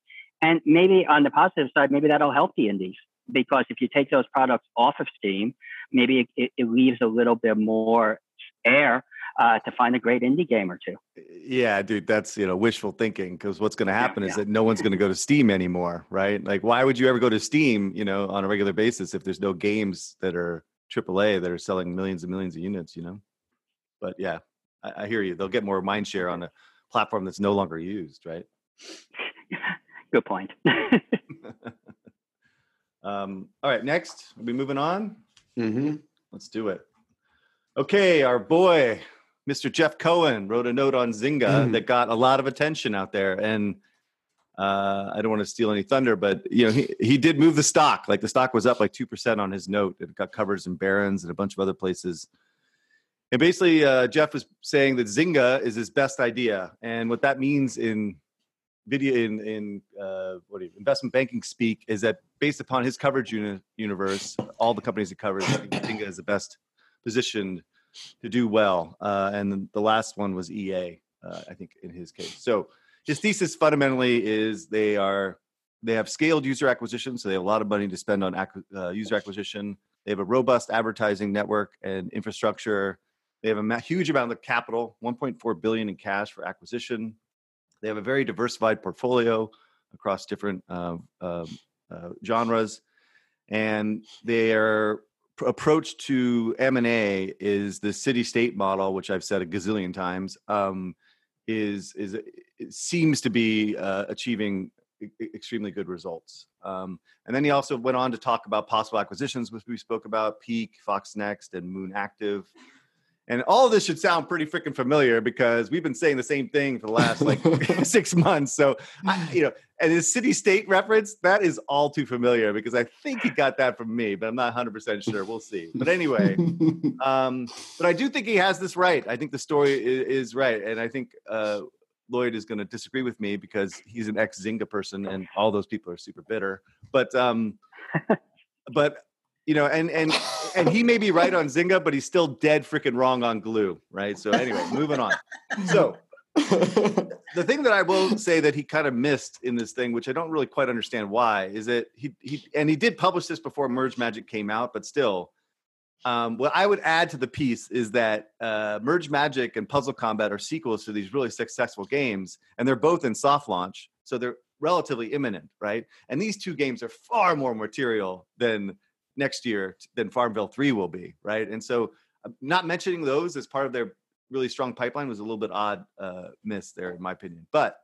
And maybe on the positive side, maybe that'll help the indies because if you take those products off of Steam, maybe it, it leaves a little bit more air uh, to find a great indie game or two. Yeah, dude, that's you know wishful thinking because what's going to happen yeah, is yeah. that no one's going to go to Steam anymore, right? Like, why would you ever go to Steam, you know, on a regular basis if there's no games that are AAA that are selling millions and millions of units, you know? But yeah, I, I hear you. They'll get more mind share on a platform that's no longer used, right? Good point. um, all right, next, are we moving on? Mm-hmm. Let's do it. Okay, our boy Mr. Jeff Cohen wrote a note on Zynga mm. that got a lot of attention out there, and uh, I don't want to steal any thunder, but you know he he did move the stock. Like the stock was up like two percent on his note. It got covers in Barron's and a bunch of other places. And basically, uh, Jeff was saying that Zynga is his best idea, and what that means in video in in uh, what you, investment banking speak is that based upon his coverage uni- universe, all the companies he covers, Zynga is the best positioned to do well. Uh, and the last one was EA, uh, I think, in his case. So his thesis fundamentally is they are they have scaled user acquisition, so they have a lot of money to spend on ac- uh, user acquisition. They have a robust advertising network and infrastructure. They have a huge amount of capital, 1.4 billion in cash for acquisition. They have a very diversified portfolio across different uh, uh, genres, and they are approach to M&A is the city state model which I've said a gazillion times um, is is seems to be uh, achieving extremely good results. Um, and then he also went on to talk about possible acquisitions, which we spoke about, Peak, Fox Next, and Moon Active. And all of this should sound pretty freaking familiar because we've been saying the same thing for the last like six months. So, I, you know, and his city state reference, that is all too familiar because I think he got that from me, but I'm not 100% sure. We'll see. But anyway, um, but I do think he has this right. I think the story is, is right. And I think uh, Lloyd is going to disagree with me because he's an ex Zynga person, and all those people are super bitter. But um, but you know, and and and he may be right on Zynga, but he's still dead freaking wrong on Glu, right? So anyway, moving on. So the thing that I will say that he kind of missed in this thing, which I don't really quite understand why, is that he he and he did publish this before Merge Magic came out, but still, um, what I would add to the piece is that uh, Merge Magic and Puzzle Combat are sequels to these really successful games, and they're both in soft launch, so they're relatively imminent, right? And these two games are far more material than next year than Farmville 3 will be, right? And so, uh, not mentioning those as part of their really strong pipeline was a little bit odd uh, miss there, in my opinion. But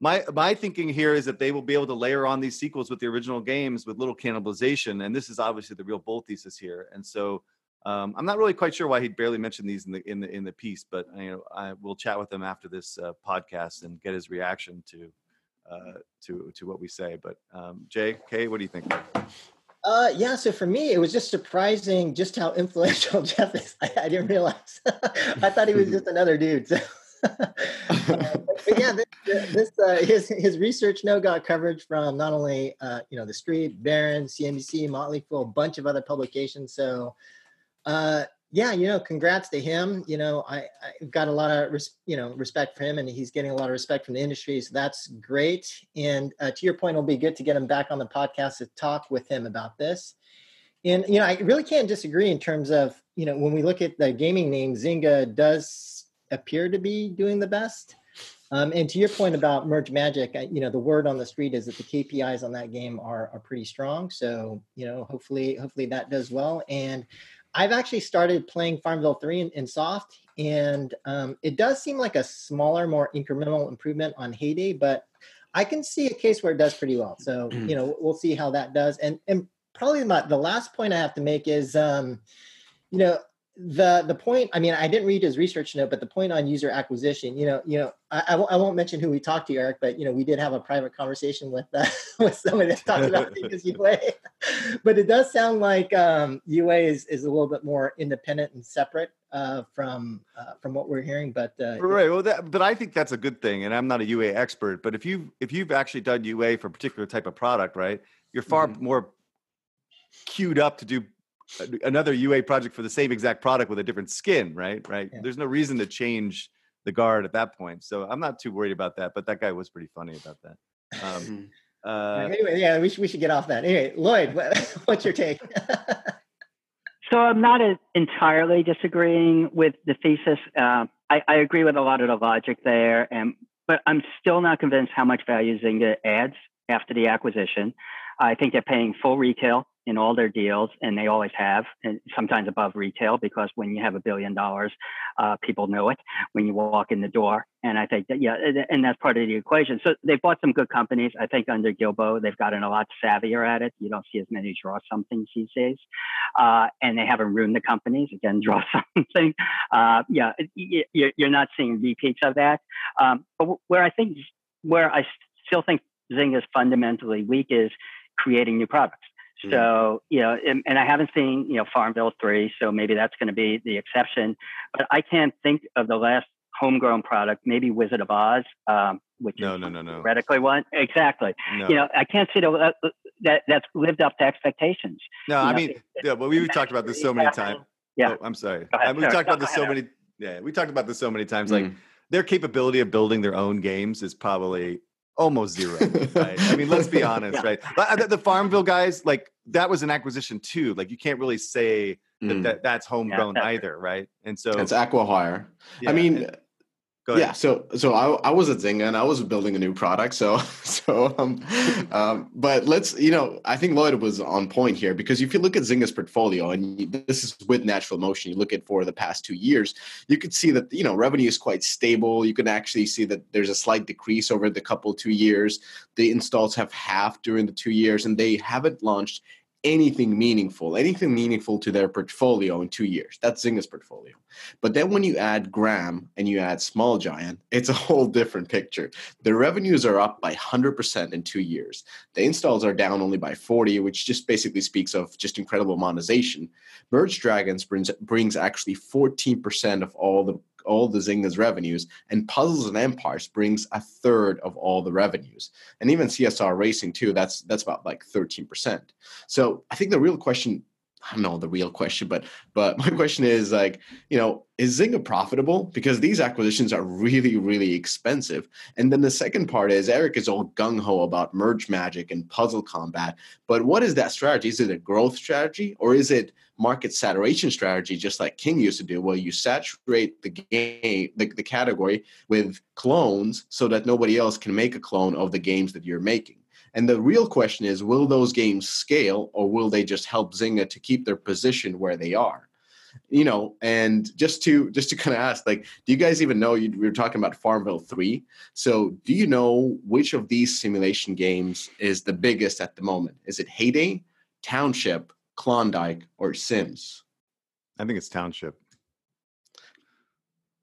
my my thinking here is that they will be able to layer on these sequels with the original games with little cannibalization, and this is obviously the real bold thesis here. And so um, I'm not really quite sure why he barely mentioned these in the in the in the piece, but you know I will chat with him after this uh, podcast and get his reaction to uh, to to what we say. But um, Jay, Kay, what do you think? Uh, yeah, so for me, it was just surprising just how influential Jeff is. I, I didn't realize. I thought he was just another dude. So. uh, but yeah, this, this uh, his his research note got coverage from not only uh, you know the Street, Barron, CNBC, Motley Fool, a bunch of other publications. So uh, yeah, you know, congrats to him. You know, I, I got a lot of res- you know respect for him, and he's getting a lot of respect from the industry. So that's great. And uh, to your point, it'll be good to get him back on the podcast to talk with him about this. And you know, I really can't disagree in terms of you know when we look at the gaming name, Zynga does appear to be doing the best. Um, and to your point about Merge Magic, you know, the word on the street is that the KPIs on that game are are pretty strong. So you know, hopefully, hopefully that does well. And I've actually started playing Farmville 3 in, in soft, and um, it does seem like a smaller, more incremental improvement on Hay Day, but I can see a case where it does pretty well. So you know, we'll see how that does. And and probably my, the last point I have to make is, um, you know, the the point i mean i didn't read his research note but the point on user acquisition you know you know I, I, won't, mention who we talked to eric but you know we did have a private conversation with uh, with somebody that talked about Vegas UA but it does sound like um, UA is, is a little bit more independent and separate uh, from uh, from what we're hearing but uh, right well that, but i think that's a good thing and i'm not a ua expert but if you if you've actually done ua for a particular type of product right you're far mm-hmm. more queued up to do another UA project for the same exact product with a different skin, right? Right. Yeah. There's no reason to change the guard at that point. So I'm not too worried about that. But that guy was pretty funny about that. Um, hmm. uh, anyway, yeah, we should we should get off that. Anyway, Lloyd, what's your take? so I'm not entirely disagreeing with the thesis. Uh, I, I agree with a lot of the logic there, and but I'm still not convinced how much value Zynga adds after the acquisition. I think they're paying full retail in all their deals, and they always have, and sometimes above retail, because when you have a billion dollars, uh, people know it when you walk in the door. And I think that, yeah, and that's part of the equation. So they bought some good companies. I think under Gibeau, they've gotten a lot savvier at it. You don't see as many draw somethings these days. Uh, and they haven't ruined the companies. Again, draw something. Uh, yeah, you're not seeing repeats of that. Um, but where I think, where I still think Zing is fundamentally weak is creating new products. Mm. So, you know, and, and, I haven't seen, you know, Farmville 3, so maybe that's going to be the exception. But I can't think of the last homegrown product, maybe Wizard of Oz, um, which no, is no, no, no. theoretically one. Exactly. No. You know, I can't see the, that that's lived up to expectations. No, you I know, mean, yeah, but we've talked about this so many times. Yeah. Oh, I'm sorry. I mean, we talked about this so many. Yeah, we talked about this so many times. Mm. Like their capability of building their own games is probably almost zero. Right? I mean, let's be honest, yeah. right? Uh, the, the, Farmville guys, like that was an acquisition too. Like you can't really say that, mm. that that's homegrown yeah, either, right? And so it's Acquihire. Yeah, I mean. And, yeah, so so I, I was at Zynga and I was building a new product. So so um, um, but let's you know I think Lloyd was on point here because if you look at Zynga's portfolio and you, this is with Natural Motion, you look at for the past two years, you could see that you know revenue is quite stable. You can actually see that there's a slight decrease over the couple two years. The installs have halved during the two years, and they haven't launched anything meaningful, anything meaningful to their portfolio in two years. That's Zynga's portfolio. But then when you add Gram and you add Small Giant, it's a whole different picture. The revenues are up by 100% in two years. The installs are down only by 40, which just basically speaks of just incredible monetization. Merge Dragons brings, brings actually 14% of all the all the Zynga's revenues, and Puzzles and Empires brings a third of all the revenues, and even CSR Racing 2. That's that's about like thirteen percent. So I think the real question I don't know the real question, but but my question is like, you know, is Zynga profitable? Because these acquisitions are really, really expensive. And then the second part is Eric is all gung ho about merge magic and puzzle combat. But what is that strategy? Is it a growth strategy or is it market saturation strategy, just like King used to do, where you saturate the game, the, the category with clones so that nobody else can make a clone of the games that you're making? And the real question is will those games scale or will they just help Zynga to keep their position where they are? You know, and just to just to kind of ask, like, do you guys even know you, we were talking about Farmville 3? So do you know which of these simulation games is the biggest at the moment? Is it Hay Day, Township, Klondike, or Sims? I think it's Township.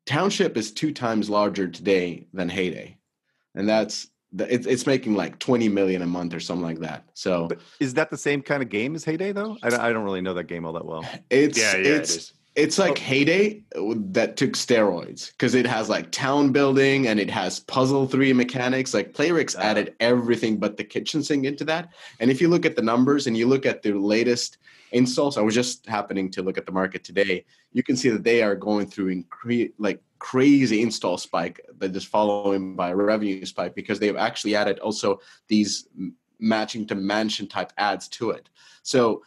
Township is two times larger today than Hay Day. And that's it's it's making like 20 million a month or something like that. So but is that the same kind of game as Hay Day though? I don't, I don't really know that game all that well. It's yeah, yeah, it's it it's like oh. Hay Day uh, that took steroids because it has like town building and it has puzzle three mechanics. Like Playrix added everything but the kitchen sink into that. And if you look at the numbers and you look at the latest installs, I was just happening to look at the market today. You can see that they are going through incre- like crazy install spike that is following by a revenue spike because they've actually added also these matching to mansion type ads to it. So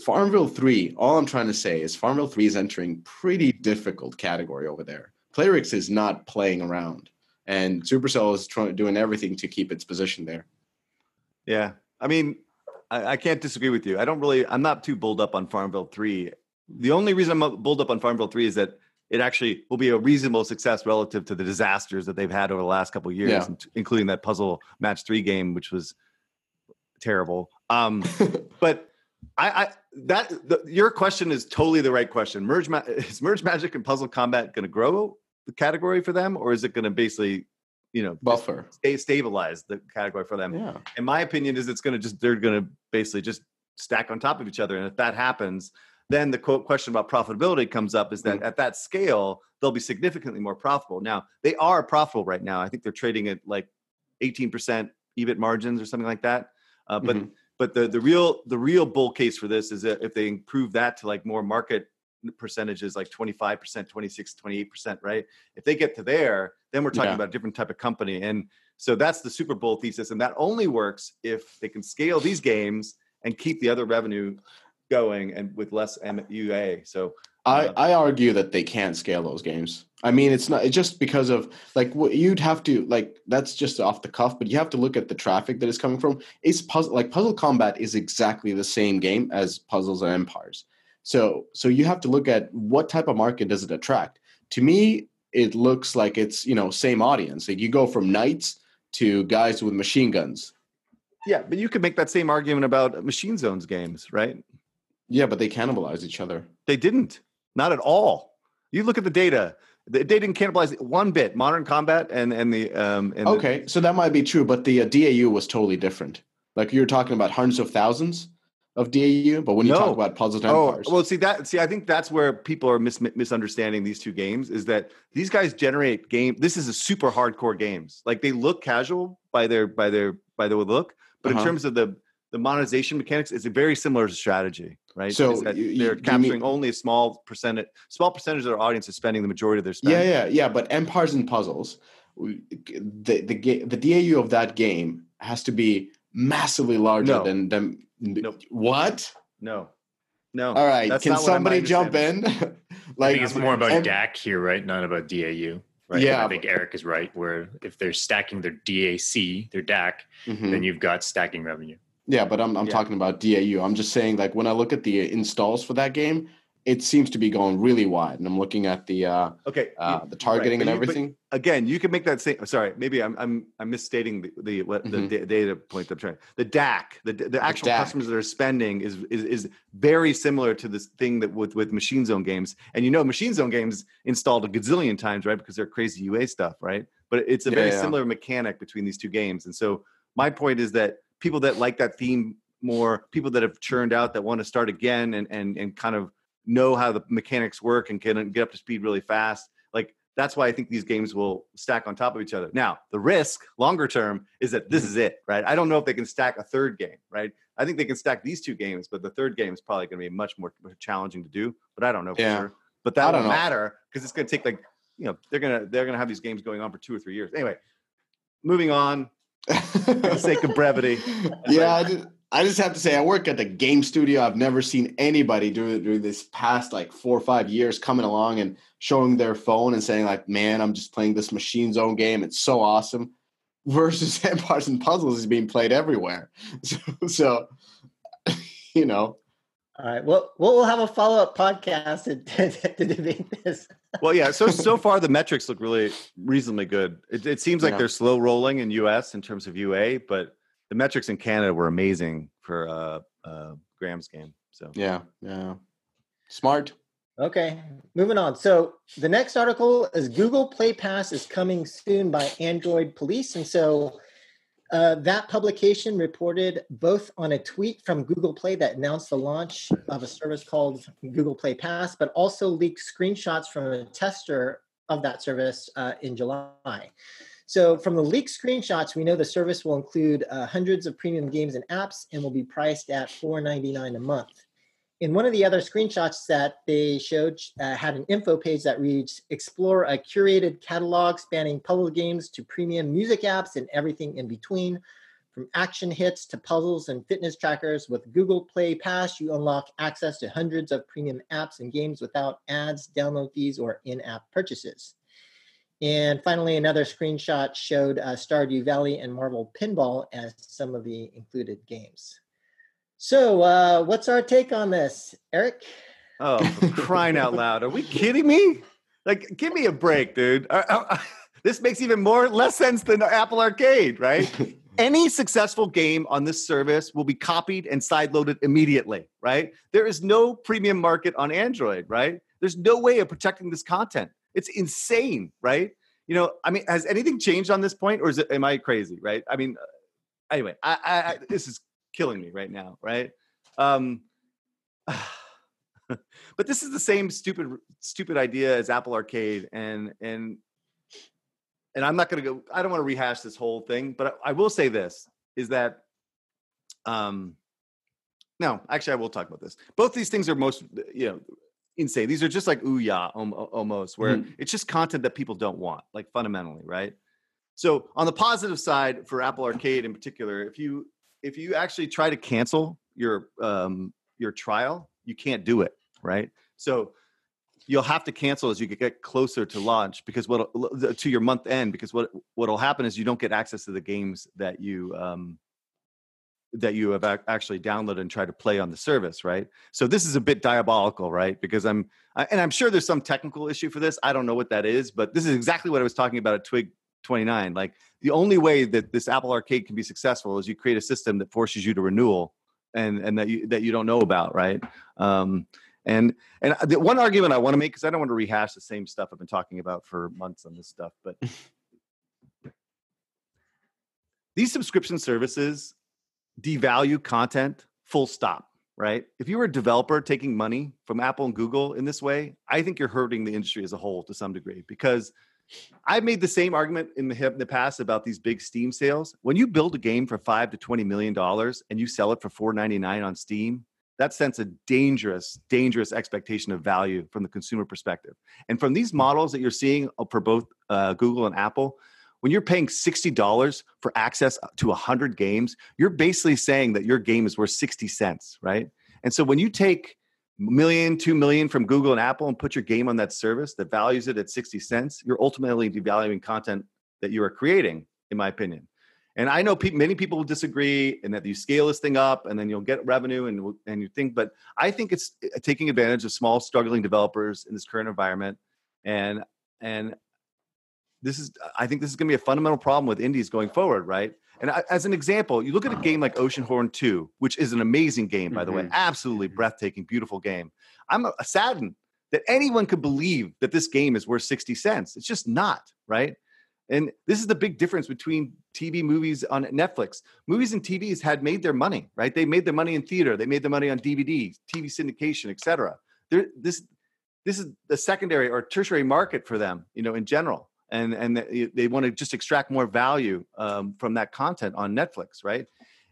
Farmville 3, all I'm trying to say is Farmville 3 is entering pretty difficult category over there. Playrix is not playing around and Supercell is trying doing everything to keep its position there. Yeah. I mean, I, I, can't disagree with you. I don't really I'm not too bulled up on Farmville 3. The only reason I'm bulled up on Farmville 3 is that it actually will be a reasonable success relative to the disasters that they've had over the last couple years, yeah. including that puzzle match three game, which was terrible. Um, but I, I that the, your question is totally the right question. Merge ma- is merge magic and puzzle combat going to grow the category for them, or is it going to basically, you know, buffer stay stabilize the category for them? Yeah. And my opinion is it's going to just they're going to basically just stack on top of each other, and if that happens, then the quote question about profitability comes up is that mm-hmm. at that scale they'll be significantly more profitable now they are profitable right now i think they're trading at like 18% ebit margins or something like that uh, but mm-hmm. but the the real the real bull case for this is that if they improve that to like more market percentages like 25% 26 28% right if they get to there then we're talking yeah. about a different type of company and so that's the super bowl thesis and that only works if they can scale these games and keep the other revenue going and with less MUA. So uh, I, I argue that they can't scale those games. I mean, it's not it's just because of like what you'd have to like that's just off the cuff, but you have to look at the traffic that is coming from. It's puzzle like Puzzle Combat is exactly the same game as Puzzles and Empires. So so you have to look at what type of market does it attract. To me, it looks like it's you know same audience. Like you go from knights to guys with machine guns. Yeah, but you could make that same argument about Machine Zones games, right? Yeah, but they cannibalize each other. They didn't. Not at all. You look at the data. They didn't cannibalize one bit. Modern Combat and and the um. And okay, the, so that might be true, but the uh, DAU was totally different. Like you're talking about hundreds of thousands of DAU, but when you no. talk about Puzzle Empires, oh, well, see that. See, I think that's where people are mis- misunderstanding these two games. Is that these guys generate game? This is a super hardcore games. Like they look casual by their by their by their look, but uh-huh. in terms of the the monetization mechanics, is a very similar strategy right? So you, they're capturing mean, only a small percentage, small percentage of their audience is spending the majority of their spend. Yeah, yeah, yeah. But empires and puzzles, the the the DAU of that game has to be massively larger no. than than nope. what? No, no. All right, can somebody jump in? like, I think it's more about and, DAC here, right? Not about DAU. Right? Yeah, and I think Eric is right. Where if they're stacking their DAC, their DAC, mm-hmm. then you've got stacking revenue. Yeah, but I'm I'm yeah. talking about DAU. I'm just saying like when I look at the installs for that game, it seems to be going really wide. And I'm looking at the uh okay uh, the targeting right. and everything. again, you can make that same. Sorry, maybe I'm I'm I'm misstating the the what, mm-hmm. the data point. I'm trying. The DAC, the the actual the customers that are spending is, is is very similar to this thing that with with Machine Zone games. And you know, Machine Zone games installed a gazillion times, right? Because they're crazy UA stuff, right? But it's a yeah, very yeah. similar mechanic between these two games. And so my point is that people that like that theme more, people that have churned out that want to start again and and and kind of know how the mechanics work and can get up to speed really fast. Like that's why I think these games will stack on top of each other. Now, the risk longer term is that this Mhm. is it, right? I don't know if they can stack a third game, right? I think they can stack these two games, but the third game is probably going to be much more challenging to do. But I don't know for Yeah. sure. But that don't don't matter because it's going to take like you know they're gonna they're gonna have these games going on for two or three years. Anyway, moving on for the sake of brevity. yeah, I just, I just have to say, I work at the game studio. I've never seen anybody do during this past like four or five years coming along and showing their phone and saying like, "Man, I'm just playing this Machine Zone game. It's so awesome." Versus Empires and Puzzles is being played everywhere. So, so you know, All right. Well, we'll have a follow up podcast to, to, to debate this. Well, yeah. So so far the metrics look really reasonably good. It, it seems like Yeah. they're slow rolling in U.S. in terms of UA, but the metrics in Canada were amazing for uh, uh, Gram's game. So yeah, yeah, smart. Okay, moving on. So the next article is Google Play Pass is coming soon by Android Police, and so uh, that publication reported both on a tweet from Google Play that announced the launch of a service called Google Play Pass, but also leaked screenshots from a tester of that service uh, in July. So from the leaked screenshots, we know the service will include uh, hundreds of premium games and apps and will be priced at $4.99 a month in one of the other screenshots that they showed uh, had an info page that reads explore a curated catalog spanning puzzle games to premium music apps and everything in between. From action hits to puzzles and fitness trackers with google play pass you unlock access to hundreds of premium apps and games without ads download fees or in-app purchases. And finally another screenshot showed uh, stardew valley and marvel pinball as some of the included games so, uh, what's our take on this, Eric? oh, crying out loud! Are we kidding me? Like, give me a break, dude. Uh, uh, this makes even more less sense than Apple Arcade, right? any successful game on this service will be copied and sideloaded immediately, right? There is no premium market on Android, right? There's no way of protecting this content. It's insane, right? You know, I mean, has anything changed on this point, or is it? Am I crazy, right? I mean, uh, anyway, I, I, I this is killing me right now, right? Um, but this is the same stupid, stupid idea as Apple Arcade, and and and I'm not going to go. I don't want to rehash this whole thing, but I, I will say this: is that, um, no, actually, I will talk about this. Both these things are most, you know, insane. These are just like Ouya yeah, almost, where it's just content that people don't want, like fundamentally, right? So on the positive side for Apple Arcade in particular, if you if you actually try to cancel your um, your trial, you can't do it, right? So you'll have to cancel as you get closer to launch because what to your month end because what what'll happen is you don't get access to the games that you um, that you have ac- actually downloaded and tried to play on the service, right? So this is a bit diabolical, right? Because I'm I- and I'm sure there's some technical issue for this. I don't know what that is, but this is exactly what I was talking about at Twig 29. Like the only way that this Apple Arcade can be successful is you create a system that forces you to renewal and and that you that you don't know about, right? Um, and and the one argument I want to make because I don't want to rehash the same stuff I've been talking about for months on this stuff, but these subscription services devalue content full stop right if you were a developer taking money from apple and google in this way i think you're hurting the industry as a whole to some degree because i've made the same argument in the, in the past about these big steam sales when you build a game for 5 to 20 million dollars and you sell it for 4.99 on steam that sends a dangerous dangerous expectation of value from the consumer perspective and from these models that you're seeing for both uh, google and apple when you're paying $60 for access to 100 games, you're basically saying that your game is worth 60 cents, right? And so when you take million, two million from Google and Apple and put your game on that service that values it at 60 cents, you're ultimately devaluing content that you are creating, in my opinion. And I know pe- many people will disagree, and that you scale this thing up, and then you'll get revenue, and and you think. But I think it's uh, taking advantage of small, struggling developers in this current environment, and and this is i think this is going to be a fundamental problem with indies going forward right and as an example you look at a game like oceanhorn 2 which is an amazing game by the way Mhm. absolutely breathtaking beautiful game. I'm saddened that anyone could believe that this game is worth 60 cents. It's just not right? And this is the big difference between tv movies on netflix. Movies and tvs had made their money right? They made their money in theater. They made their money on dvd tv syndication etc there this this is the secondary or tertiary market for them, you know, in general. And and they, want to just extract more value um, from that content on Netflix, right?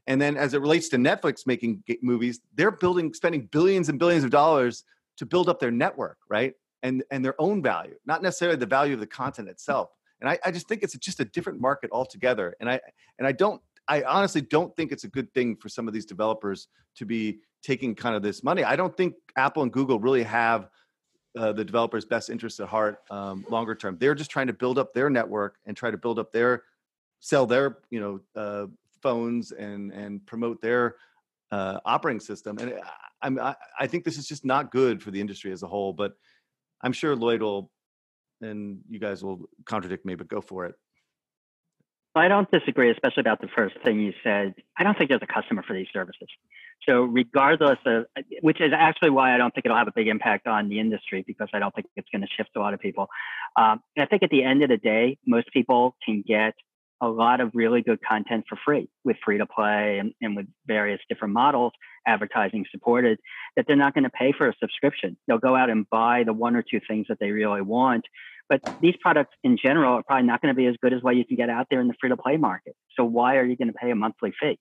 And then as it relates to Netflix making movies, they're building, spending billions and billions of dollars to build up their network, right? And and their own value, not necessarily the value of the content itself. And I, I just think it's just a different market altogether. And I and I don't I honestly don't think it's a good thing for some of these developers to be taking kind of this money. I don't think Apple and Google really have uh, the developers' best interests at heart um, longer term. They're just trying to build up their network and try to build up their sell their you know uh, phones and and promote their uh, operating system. And I'm I, I think this is just not good for the industry as a whole. But I'm sure Lloyd will and you guys will contradict me, but go for it. I don't disagree, especially about the first thing you said. I don't think there's a customer for these services. So, regardless of, which is actually why I don't think it'll have a big impact on the industry because I don't think it's going to shift a lot of people. Um, I think at the end of the day, most people can get a lot of really good content for free with free to play and, and with various different models, advertising supported, that they're not going to pay for a subscription. They'll go out and buy the one or two things that they really want. But these products in general are probably not going to be as good as what you can get out there in the free to play market. So why are you going to pay a monthly fee?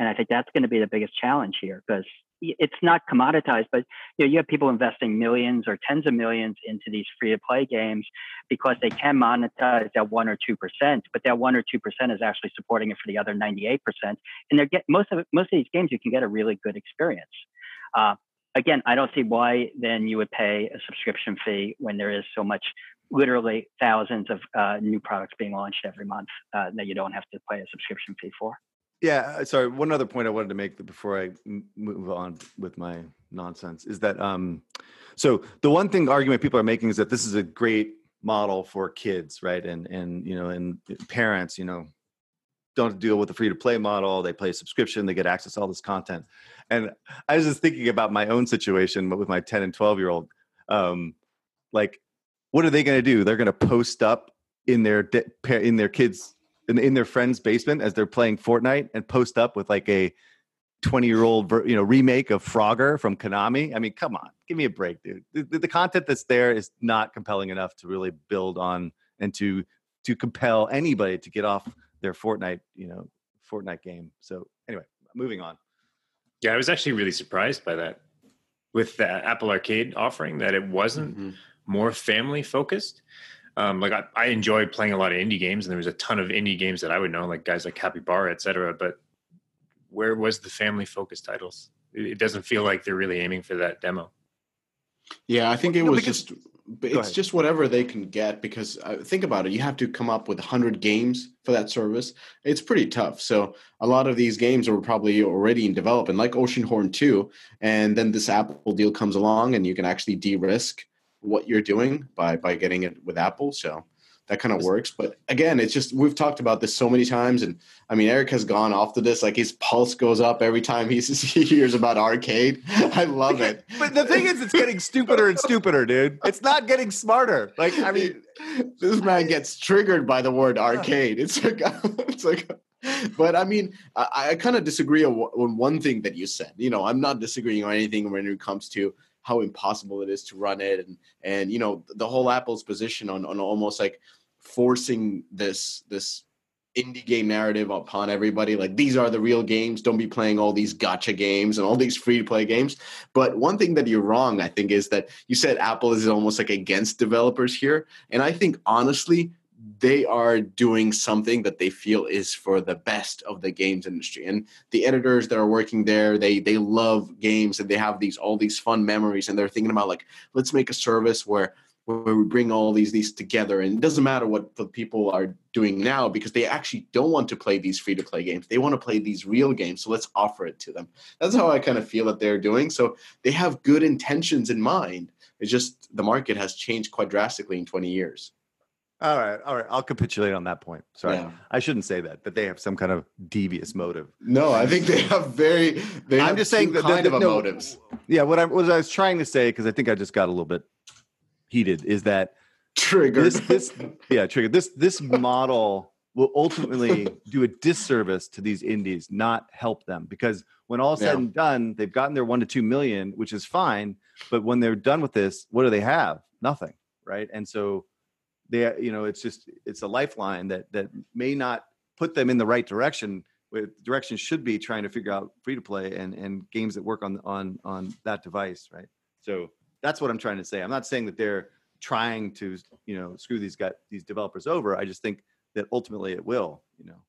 And I think that's going to be the biggest challenge here because it's not commoditized, but you know, you have people investing millions or tens of millions into these free to play games because they can monetize that one or two percent, but that one or two percent is actually supporting it for the other 98 percent. And they're get most of most of these games you can get a really good experience. Uh, again, I don't see why then you would pay a subscription fee when there is so much, literally thousands of uh, new products being launched every month uh, that you don't have to pay a subscription fee for. Yeah, uh, sorry. One other point I wanted to make before I move on with my nonsense is that um, so the one thing argument people are making is that this is a great model for kids, right? And and you know, and parents, you know, don't deal with the free to play model. They play a subscription, they get access to all this content. And I was just thinking about my own situation with my 10 and 12 year old. Um, like, what are they going to do? They're going to post up in their in their kids in, in their friend's basement as they're playing Fortnite and post up with like a 20 year old you know remake of Frogger from Konami. I mean, come on, give me a break, dude. The, the, content that's there is not compelling enough to really build on and to to compel anybody to get off their Fortnite, you know, Fortnite game. So anyway, moving on. Yeah, I was actually really surprised by that with the Apple Arcade offering that it wasn't mm-hmm. more family focused um, like I, I enjoyed playing a lot of indie games, and there was a ton of indie games that I would know, like guys like Capybara, etc. But where was the family focused titles? It, it, doesn't feel like they're really aiming for that demo. Yeah, I think it no, was because, just it's just whatever they can get because uh, think about it you have to come up with 100 games for that service it's pretty tough so a lot of these games are probably already in development like oceanhorn 2 and then this apple deal comes along and you can actually de-risk what you're doing by by getting it with Apple. So that kind of works. But again, it's just we've talked about this so many times, and I mean, Eric has gone off to this. Like his pulse goes up every time he, he hears about arcade. I love it. But the thing is, it's getting stupider and stupider, dude. It's not getting smarter. Like I mean, this man gets triggered by the word arcade. It's like it's like. But I mean, I, I kind of disagree on, on one thing that you said. You know, I'm not disagreeing on anything when it comes to how impossible it is to run it and and you know the whole apple's position on on almost like forcing this this indie game narrative upon everybody like these are the real games. Don't be playing all these gacha games and all these free to play games. But one thing that you're wrong i think is that you said apple is almost like against developers here and i think honestly they are doing something that they feel is for the best of the games industry. And the editors that are working there they they love games and they have these all these fun memories and they're thinking about like let's make a service where where we bring all these these together. And it doesn't matter what the people are doing now because they actually don't want to play these free to play games. They want to play these real games. So let's offer it to them. That's how i kind of feel that they're doing. So they have good intentions in mind. It's just the market has changed quite drastically in 20 years all right, all right. I'll capitulate on that point. Sorry, yeah. I shouldn't say that. That they have some kind of devious motive. No, I think they have very. They I'm just saying that kind of no, motives. Yeah, what I what I was trying to say because I think I just got a little bit heated is that trigger this this yeah trigger this this model will ultimately do a disservice to these indies, not help them. Because when all said Yeah. and done, they've gotten their one to two million, which is fine. But when they're done with this, what do they have? Nothing, right? And so they, you know, it's just it's a lifeline that that may not put them in the right direction. The direction should be trying to figure out free to play and and games that work on on on that device, right? So that's what I'm trying to say. I'm not saying that they're trying to you know screw these guys these developers over. I just think that ultimately it will, you know.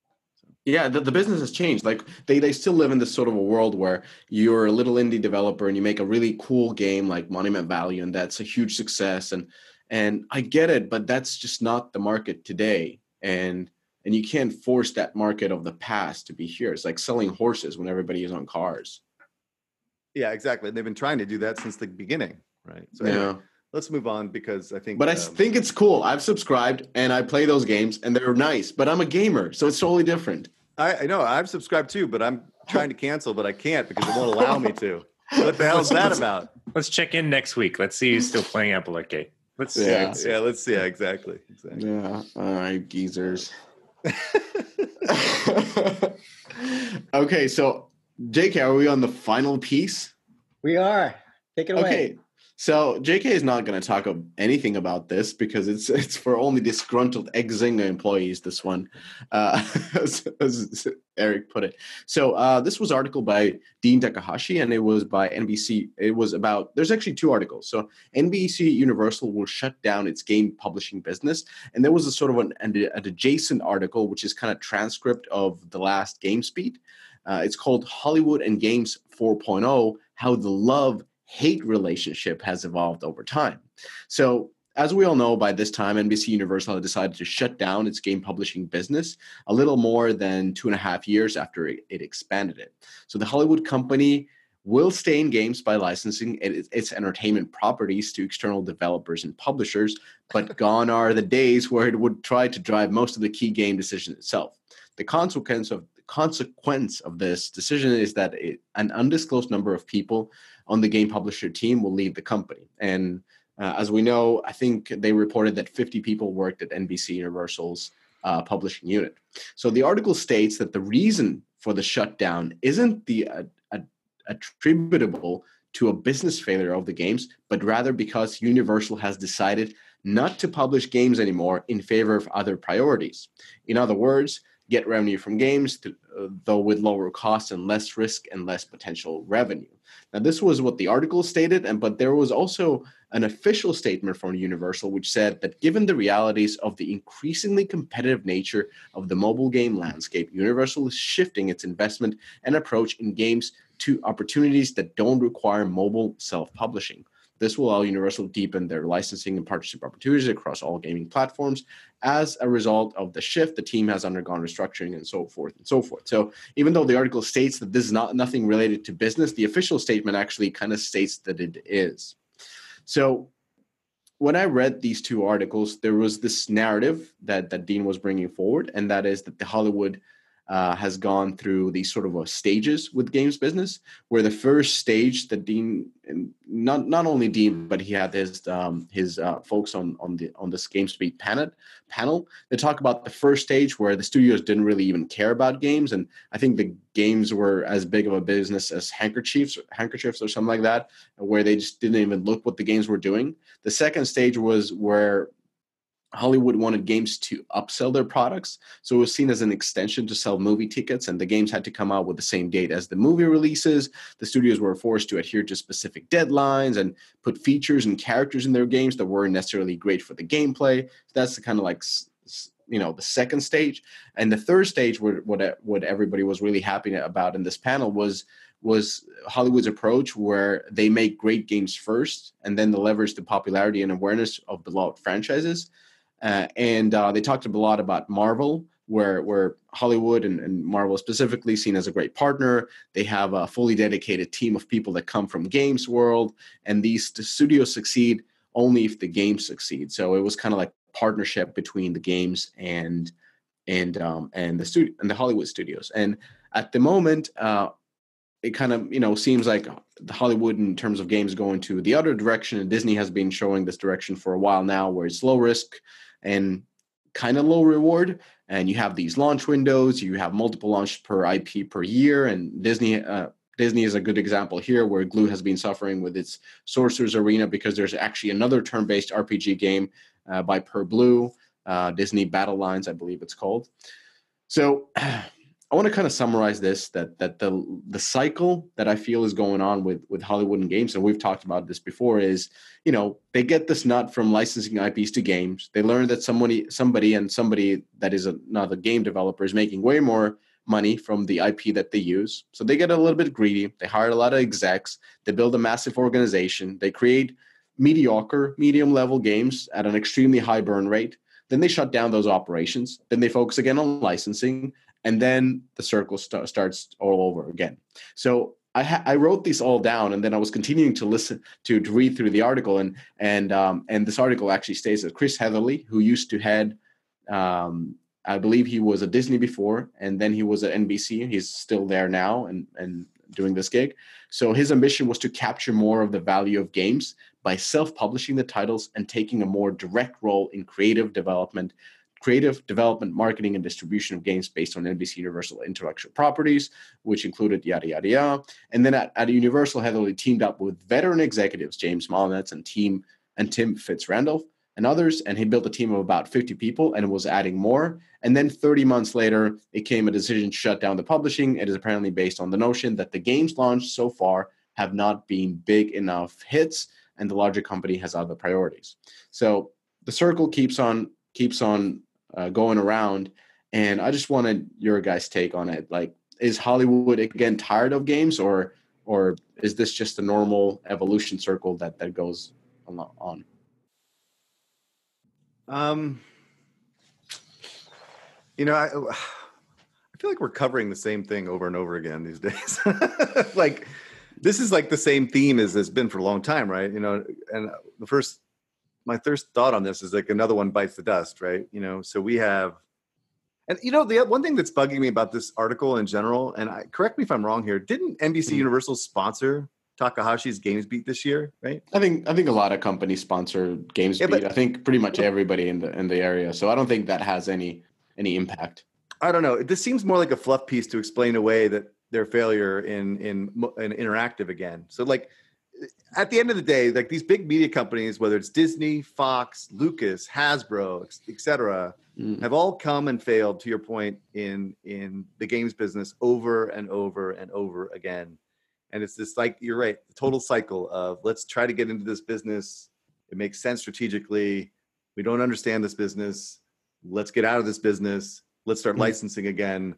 Yeah, the, the business has changed. Like they, they still live in this sort of a world where you're a little indie developer and you make a really cool game like Monument Valley, and that's a huge success. And and I get it, but that's just not the market today. And and you can't force that market of the past to be here. It's like selling horses when everybody is on cars. Yeah, exactly. They've been trying to do that since the beginning, right? So Yeah. anyway, let's move on because I think. But I um, think it's cool. I've subscribed and I play those games and they're nice, but I'm a gamer, so it's totally different. I, I know I've subscribed too, but I'm trying to cancel, but I can't because it won't allow me to. What the hell is that about? Let's check in next week. Let's see who's still playing Apple Arcade. Let's see. Yeah. Let's see. Yeah, let's see. Yeah, exactly. Exactly. Yeah, all right, geezers. okay, so JK, are we on the final piece? We are. Take it away. Okay. So JK is not going to talk anything about this because it's it's for only disgruntled ex-Zynga employees. This one, uh, as, as Eric put it. So uh, this was article by Dean Takahashi, and it was by NBC. It was about. There's actually two articles. So NBC Universal will shut down its game publishing business, and there was a sort of an, an, adjacent article, which is kind of transcript of the last GamesBeat. Uh, it's called Hollywood and Games 4.0: How the Love hate relationship has evolved over time. So, as we all know, by this time, NBC Universal had decided to shut down its game publishing business a little more than two and a half years after it, it expanded it. So, the Hollywood company will stay in games by licensing its, its entertainment properties to external developers and publishers, but gone are the days where it would try to drive most of the key game decision itself. The consequence of consequence of this decision is that it, an undisclosed number of people on the game publisher team will leave the company. And uh, as we know, I think they reported that 50 people worked at NBC Universal's uh, publishing unit. So the article states that the reason for the shutdown isn't the uh, attributable to a business failure of the games, but rather because Universal has decided not to publish games anymore in favor of other priorities. In other words, get revenue from games, to, uh, though with lower costs and less risk and less potential revenue. Now, this was what the article stated, and but there was also an official statement from Universal which said that given the realities of the increasingly competitive nature of the mobile game landscape, Universal is shifting its investment and approach in games to opportunities that don't require mobile self-publishing. This will allow Universal to deepen their licensing and partnership opportunities across all gaming platforms. As a result of the shift, the team has undergone restructuring and so forth and so forth. So, even though the article states that this is not nothing related to business, the official statement actually kind of states that it is. So, when I read these two articles, there was this narrative that that Dean was bringing forward, and that is that the Hollywood uh, has gone through these sort of uh, stages with games business, where the first stage that Dean, not not only Dean, but he had his um, his uh, folks on on the on this GamesBeat panel panel. They talk about the first stage where the studios didn't really even care about games, and I think the games were as big of a business as handkerchiefs, handkerchiefs or something like that, where they just didn't even look what the games were doing. The second stage was where Hollywood wanted games to upsell their products. So it was seen as an extension to sell movie tickets, and the games had to come out with the same date as the movie releases. The studios were forced to adhere to specific deadlines and put features and characters in their games that weren't necessarily great for the gameplay. So that's the kind of like you know the second stage and the third stage where what what everybody was really happy about in this panel was was Hollywood's approach where they make great games first and then they leverage the popularity and awareness of beloved franchises uh, and uh, they talked a lot about Marvel, where where Hollywood and, and, Marvel specifically seen as a great partner. They have a fully dedicated team of people that come from games world, and these the studios succeed only if the games succeed. So it was kind of like partnership between the games and and um, and the studio and the Hollywood studios. And at the moment, uh, it kind of you know seems like the Hollywood in terms of games going to the other direction, and Disney has been showing this direction for a while now, where it's low risk and kind of low reward and you have these launch windows you have multiple launches per ip per year and disney uh, disney is a good example here where Glu has been suffering with its sorcerer's arena because there's actually another turn-based rpg game uh, by PerBlue uh, disney battle lines i believe it's called. So I want to kind of summarize this that that the the cycle that I feel is going on with with Hollywood and games, and we've talked about this before, is you know they get this nut from licensing IPs to games. They learn that somebody somebody and somebody that is a, not a game developer is making way more money from the IP that they use. So they get a little bit greedy. They hire a lot of execs. They build a massive organization. They create mediocre, medium level games at an extremely high burn rate. Then they shut down those operations. Then they focus again on licensing and then the circle st- starts all over again. So I, ha- I wrote these all down, and then I was continuing to listen to, to read through the article, and and um, and this article actually states that Chris Heatherly, who used to head, um, I believe he was at Disney before, and then he was at NBC. He's still there now, and and doing this gig. So his ambition was to capture more of the value of games by self-publishing the titles and taking a more direct role in creative development creative development, marketing, and distribution of games based on NBC Universal intellectual properties, which included yada yada yada. And then at, at Universal, Heatherly teamed up with veteran executives James Molinets and team and Tim Fitzrandolph and others, and he built a team of about 50 people and was adding more. And then 30 months later, it came a decision to shut down the publishing. It is apparently based on the notion that the games launched so far have not been big enough hits, and the larger company has other priorities. So the circle keeps on keeps on uh, going around. And I just wanted your guys' take on it. Like, is Hollywood again tired of games, or or is this just a normal evolution circle that that goes on? Um, you know, I, I feel like we're covering the same thing over and over again these days. like, this is like the same theme as it's been for a long time, right? You know, and the first my first thought on this is like another one bites the dust, right? You know, so we have, and you know, the one thing that's bugging me about this article in general, and I correct me if I'm wrong here, didn't NBC mm-hmm. Universal sponsor Takahashi's GamesBeat this year, right? I think I think a lot of companies sponsor Games yeah, Beat. I think pretty much everybody in the in the area. So I don't think that has any any impact. I don't know. This seems more like a fluff piece to explain away that their failure in in in interactive again. So like at the end of the day, like these big media companies, whether it's Disney, Fox, Lucas, Hasbro, etc., mm. have all come and failed. To your point, in in the games business, over and over and over again, and it's this like you're right, the total cycle of let's try to get into this business. It makes sense strategically. We don't understand this business. Let's get out of this business. Let's start mm. licensing again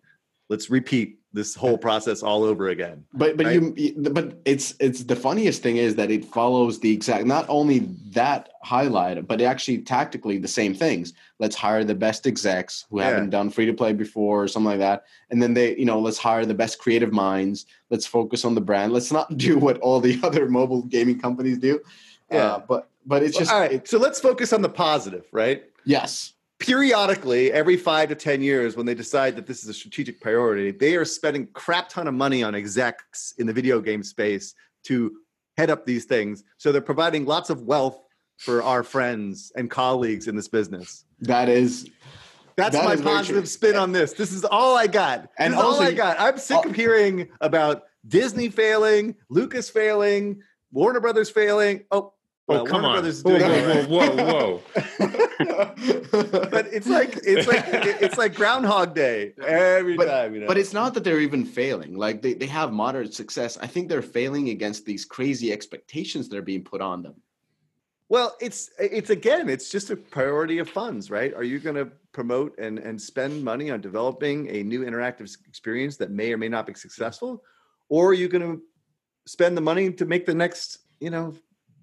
let's repeat this whole process all over again but but right? you but it's it's the funniest thing is that it follows the exact not only that highlight but actually tactically the same things. Let's hire the best execs who yeah. haven't done free to play before or something like that. And then they you know let's hire the best creative minds. Let's focus on the brand. Let's not do what all the other mobile gaming companies do. Yeah. Uh, but but it's just well, all right. so let's focus on the positive right? Yes periodically every five to ten years when they decide that this is a strategic priority they are spending crap ton of money on execs in the video game space to head up these things. So they're providing lots of wealth for our friends and colleagues in this business. That is that's that my positive spin on this. This is all i got. And also, all i got. I'm sick of hearing about disney failing lucas failing warner brothers failing. Oh Oh well, come Warner on! Brothers doing whoa, whoa, whoa, whoa! but it's like it's like it's like Groundhog Day every but, time. You know? But it's not that they're even failing. Like they, they have moderate success. I think they're failing against these crazy expectations that are being put on them. Well, it's it's again, it's just a priority of funds, right? Are you going to promote and and spend money on developing a new interactive experience that may or may not be successful, or are you going to spend the money to make the next, you know,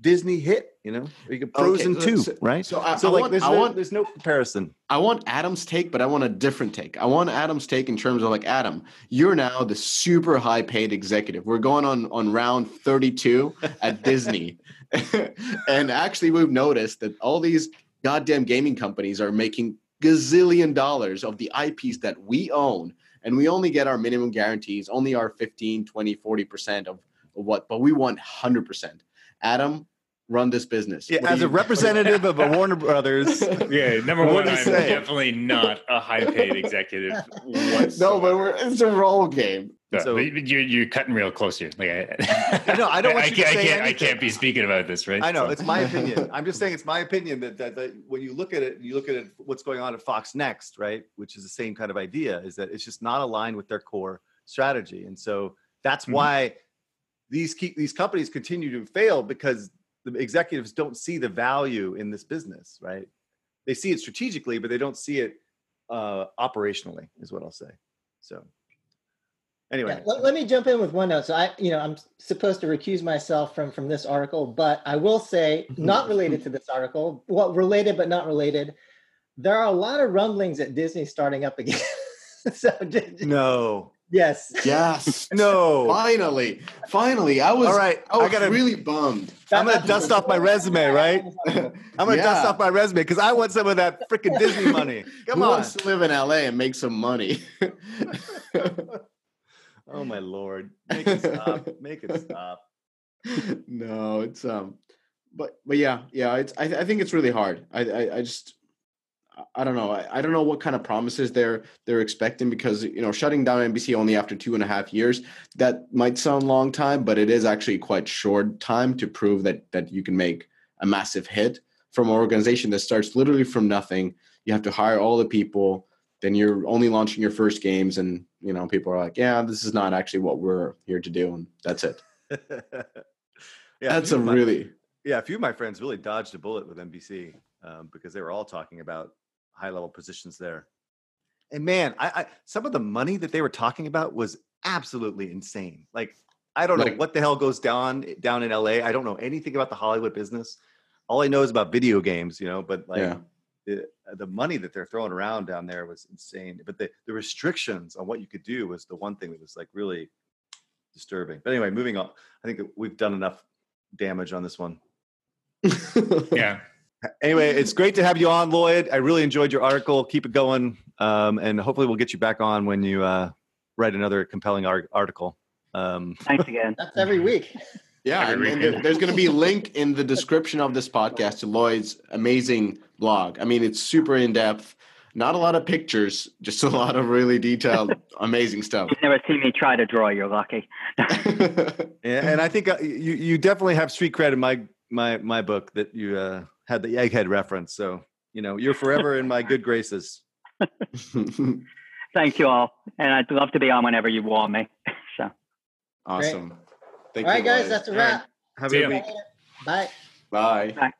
Disney hit, you know, Frozen okay, so, two, right? So, I, so I like, want, there's, I no, want, there's no comparison. I want Adam's take, but I want a different take. I want Adam's take in terms of like Adam, you're now the super high paid executive. We're going on on round 32 at Disney, and actually we've noticed that all these goddamn gaming companies are making gazillion dollars of the IPs that we own, and we only get our minimum guarantees, only our 15, 20, 40 percent of what, but we want 100 percent. Adam, run this business? Yeah, What do as a you- representative of a Warner Brothers. Yeah, number one, I'm say? definitely not a high paid executive. no, but we're, it's a role game. Yeah, So- you're you're cutting real close here. Like I, No, I don't want I you to can't, say I can't, I can't be speaking about this, right? I know So- it's my opinion. I'm just saying it's my opinion that, that that when you look at it, you look at it, what's going on at FoxNext, right? Which is the same kind of idea, is that it's just not aligned with their core strategy, and so that's Mhm. why these keep these companies continue to fail because the executives don't see the value in this business, right? They see it strategically, but they don't see it uh, operationally, is what I'll say. So, anyway, Yeah, let, let me jump in with one note. So I, you know, I'm supposed to recuse myself from from this article, but I will say, not related to this article, well, related but not related. There are a lot of rumblings at Disney starting up again. so j- j- no, yes, Yes. no. Finally, finally, I was. All right, I was I gotta. really bummed. I'm gonna dust off my resume, right? I'm gonna dust off my resume because I want some of that freaking Disney money. Come Who on. wants to live in LA and make some money? Oh my lord. Make it stop. Make it stop. no, it's um, but but yeah, yeah, it's I, I think it's really hard. I I, I just I- don't know. I, I don't know what kind of promises they're they're expecting because you know shutting down NBC only after two and a half years that might sound long time, but it is actually quite short time to prove that that you can make a massive hit from an organization that starts literally from nothing. You have to hire all the people. Then you're only launching your first games, and you know people are like, "Yeah, this is not actually what we're here to do," and that's it. yeah, that's a my- really yeah, a few of my friends really dodged a bullet with NBC um, because they were all talking about high level positions there. And man, I, I some of the money that they were talking about was absolutely insane. Like I don't know what the hell goes down down in LA. I don't know anything about the Hollywood business. All I know is about video games, you know. But like Yeah. the the money that they're throwing around down there was insane. But the the restrictions on what you could do was the one thing that was like really disturbing. But anyway, moving on. I think we've done enough damage on this one. yeah. Anyway, it's great to have you on, Lloyd. I really enjoyed your article. Keep it going, um, and hopefully we'll get you back on when you uh, write another compelling ar- article. Um, Thanks again. that's every week. Yeah, and, Every and weekend. there- there's going to be a link in the description of this podcast to Lloyd's amazing blog. I mean, it's super in depth, not a lot of pictures, just a lot of really detailed, amazing stuff. You've never seen me try to draw. You're lucky. and, and I think uh, you you definitely have street cred in my my my book that you uh, had the egghead reference. So you know you're forever in my good graces. Thank you all, and I'd love to be on whenever you want me. So. awesome. Thank All right, you, guys, Lloyd. that's a All right. wrap. Have See a ya. good week. Bye. Bye. Bye.